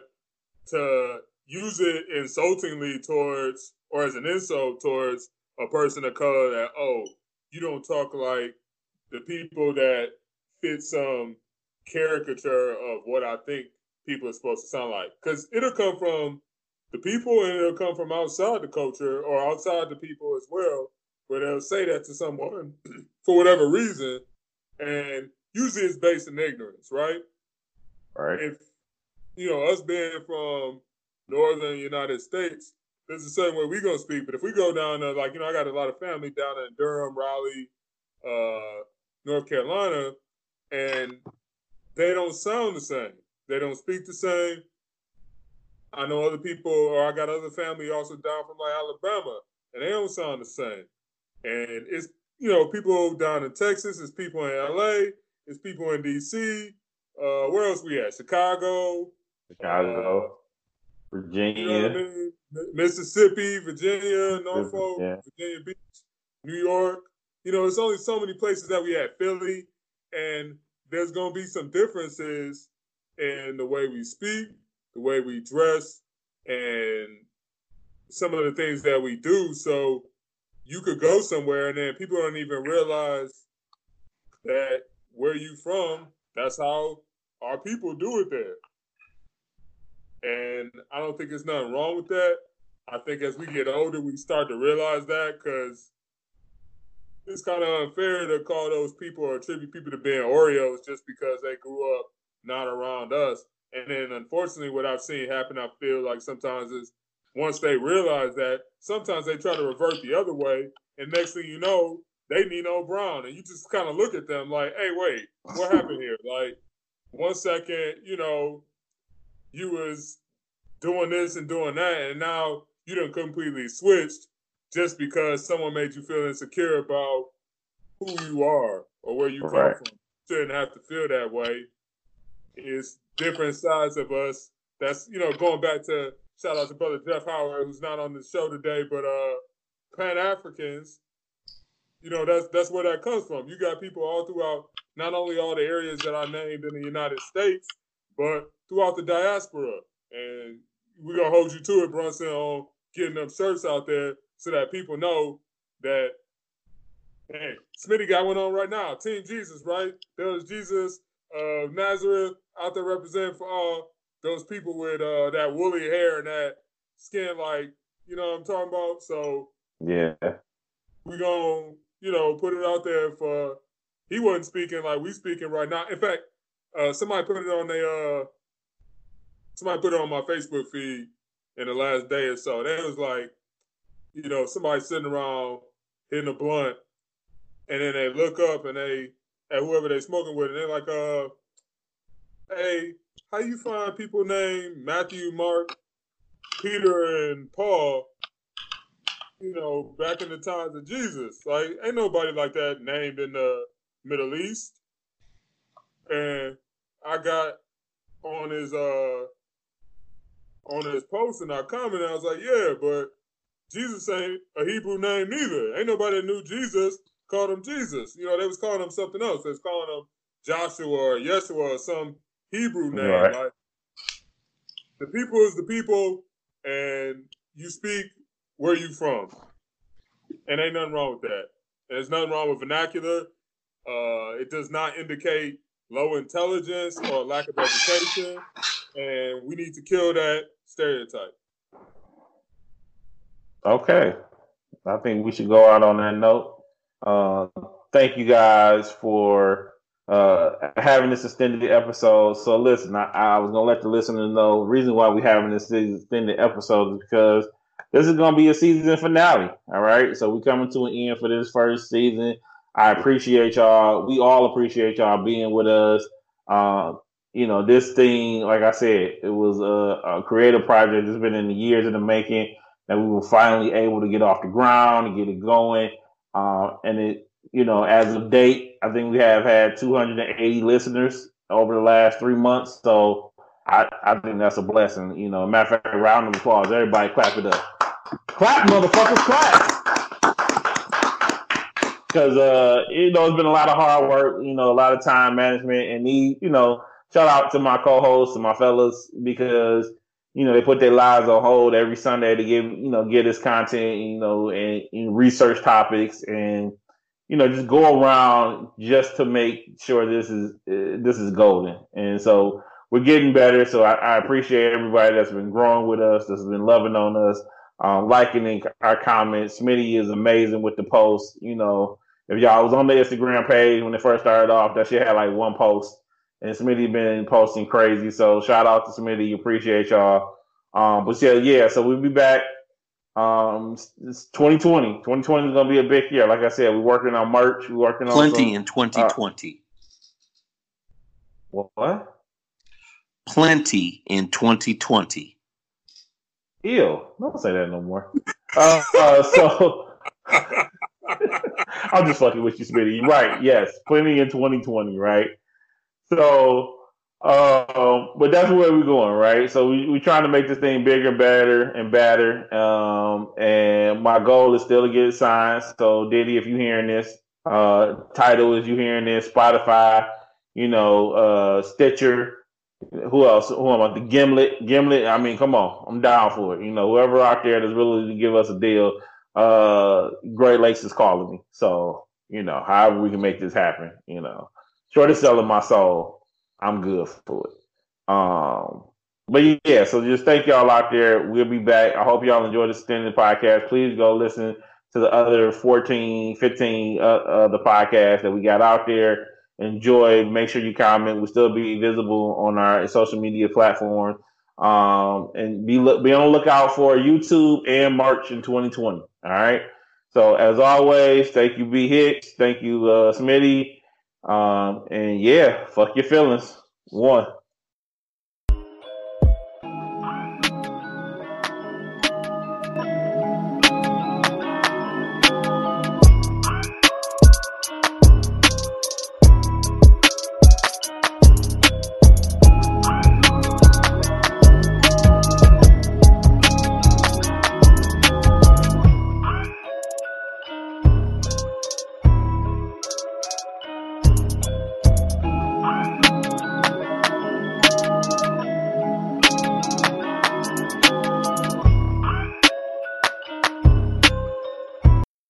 to use it insultingly towards, or as an insult towards a person of color, that oh, you don't talk like the people that fit some caricature of what I think people are supposed to sound like. Because it'll come from the people and it'll come from outside the culture or outside the people as well, where they'll say that to someone for whatever reason. And usually it's based in ignorance, right? Right. If, you know, us being from northern United States, there's the same way we're going to speak. But if we go down to, like, you know, I got a lot of family down in Durham, Raleigh, uh, North Carolina, and they don't sound the same. They don't speak the same. I know other people, or I got other family also down from like Alabama, and they don't sound the same. And it's you know people down in Texas, it's people in LA, it's people in DC. Uh, where else we at? Chicago, Chicago, uh, Virginia, you know I mean? Mississippi, Virginia, Norfolk, yeah. Virginia Beach, New York. You know, it's only so many places that we have. Philly, and there's going to be some differences in the way we speak, the way we dress, and some of the things that we do. So you could go somewhere and then people don't even realize that where you from, that's how our people do it there. And I don't think there's nothing wrong with that. I think as we get older, we start to realize that because it's kind of unfair to call those people or attribute people to being Oreos just because they grew up not around us. And then unfortunately, what I've seen happen, I feel like sometimes is once they realize that, sometimes they try to revert the other way. And next thing you know, they Nino Brown. And you just kind of look at them like, hey, wait, what happened here? Like, one second, you know, you was doing this and doing that, and now you done completely switched just because someone made you feel insecure about who you are or where you come right. from. You shouldn't have to feel that way. It's different sides of us. That's you know going back to shout out to brother Jeff Howard who's not on the show today, but uh Pan Africans. You know that's that's where that comes from. You got people all throughout not only all the areas that I named in the United States, but throughout the diaspora. And we're gonna hold you to it, Brunson, on getting them shirts out there so that people know that hey, Smitty got one on right now. Team Jesus, right? There's Jesus of Nazareth out there representing for all those people with uh, that woolly hair and that skin, like you know what I'm talking about. So yeah, we gonna you know put it out there for. He wasn't speaking like we speaking right now. In fact, uh, somebody put it on their uh, somebody put it on my Facebook feed in the last day or so. That was like, you know, somebody sitting around hitting a blunt, and then they look up and they at whoever they smoking with, and they're like, uh, hey, how you find people named Matthew, Mark, Peter, and Paul? You know, back in the times of Jesus, like ain't nobody like that named in the Middle East. And I got on his uh on his post and I commented, I was like, yeah, but Jesus ain't a Hebrew name neither. Ain't nobody knew Jesus called him Jesus. You know, they was calling him something else. They was calling him Joshua or Yeshua or some Hebrew name. Right. Like the people is the people, and you speak where you from, and ain't nothing wrong with that. There's nothing wrong with vernacular. Uh, it does not indicate low intelligence or lack of education, and we need to kill that stereotype. Okay. I think we should go out on that note. Uh, thank you guys for uh, having this extended episode. So listen, I, I was gonna let the listeners know the reason why we having this extended episode is because this is gonna be a season finale. All right, so we coming to an end for this first season. I appreciate y'all. We all appreciate y'all being with us. Uh, you know, this thing, like I said, it was a, a creative project. that's been in the years in the making that we were finally able to get off the ground and get it going. Uh, and it, you know, as of date, I think we have had 280 listeners over the last three months. So I, I think that's a blessing. You know, matter of fact, round of applause. Everybody clap it up. Clap, motherfuckers, clap. Because, uh, you know, it's been a lot of hard work, you know, a lot of time management. And, he, you know, shout out to my co hosts and my fellas because – you know, they put their lives on hold every Sunday to give, you know, get this content, you know, and, and research topics and, you know, just go around just to make sure this is uh, this is golden. And so we're getting better. So I, I, appreciate everybody that's been growing with us, that's been loving on us, um, liking our comments. Smitty is amazing with the posts. You know, if y'all was on the Instagram page when it first started off, that shit had like one post. And Smitty been posting crazy. So shout out to Smitty. Appreciate y'all. Um, but yeah, yeah. So we'll be back. Um, it's 2020. 2020 is gonna be a big year. Like I said, we're working on merch. We're working plenty on plenty in 2020. Uh, what? Plenty in 2020. Ew! Don't say that no more. uh, uh, so I'm just fucking with you, Smitty. Right? Yes, plenty in 2020. Right? So um, but that's where we're going, right? So we we trying to make this thing bigger, better, and better. Um, and my goal is still to get it signed. So Diddy, if you're hearing this, uh, Tidal is you hearing this, Spotify, you know, uh, Stitcher. Who else? Who am I? The Gimlet. Gimlet. I mean, come on, I'm down for it. You know, whoever out there that's willing to give us a deal, uh, Great Lakes is calling me. So you know, however we can make this happen. You know, short of selling my soul I'm good for it. Um, but yeah, so just thank y'all out there. We'll be back. I hope y'all enjoy the extended podcast. Please go listen to the other 14, 15 uh, uh, the podcast that we got out there. Enjoy. Make sure you comment. We'll still be visible on our social media platforms. Um, and be look, be on the lookout for YouTube and March in 2020. All right. So as always, thank you, B Hicks. Thank you, uh, Smitty. Um, and yeah, fuck your feelings. One.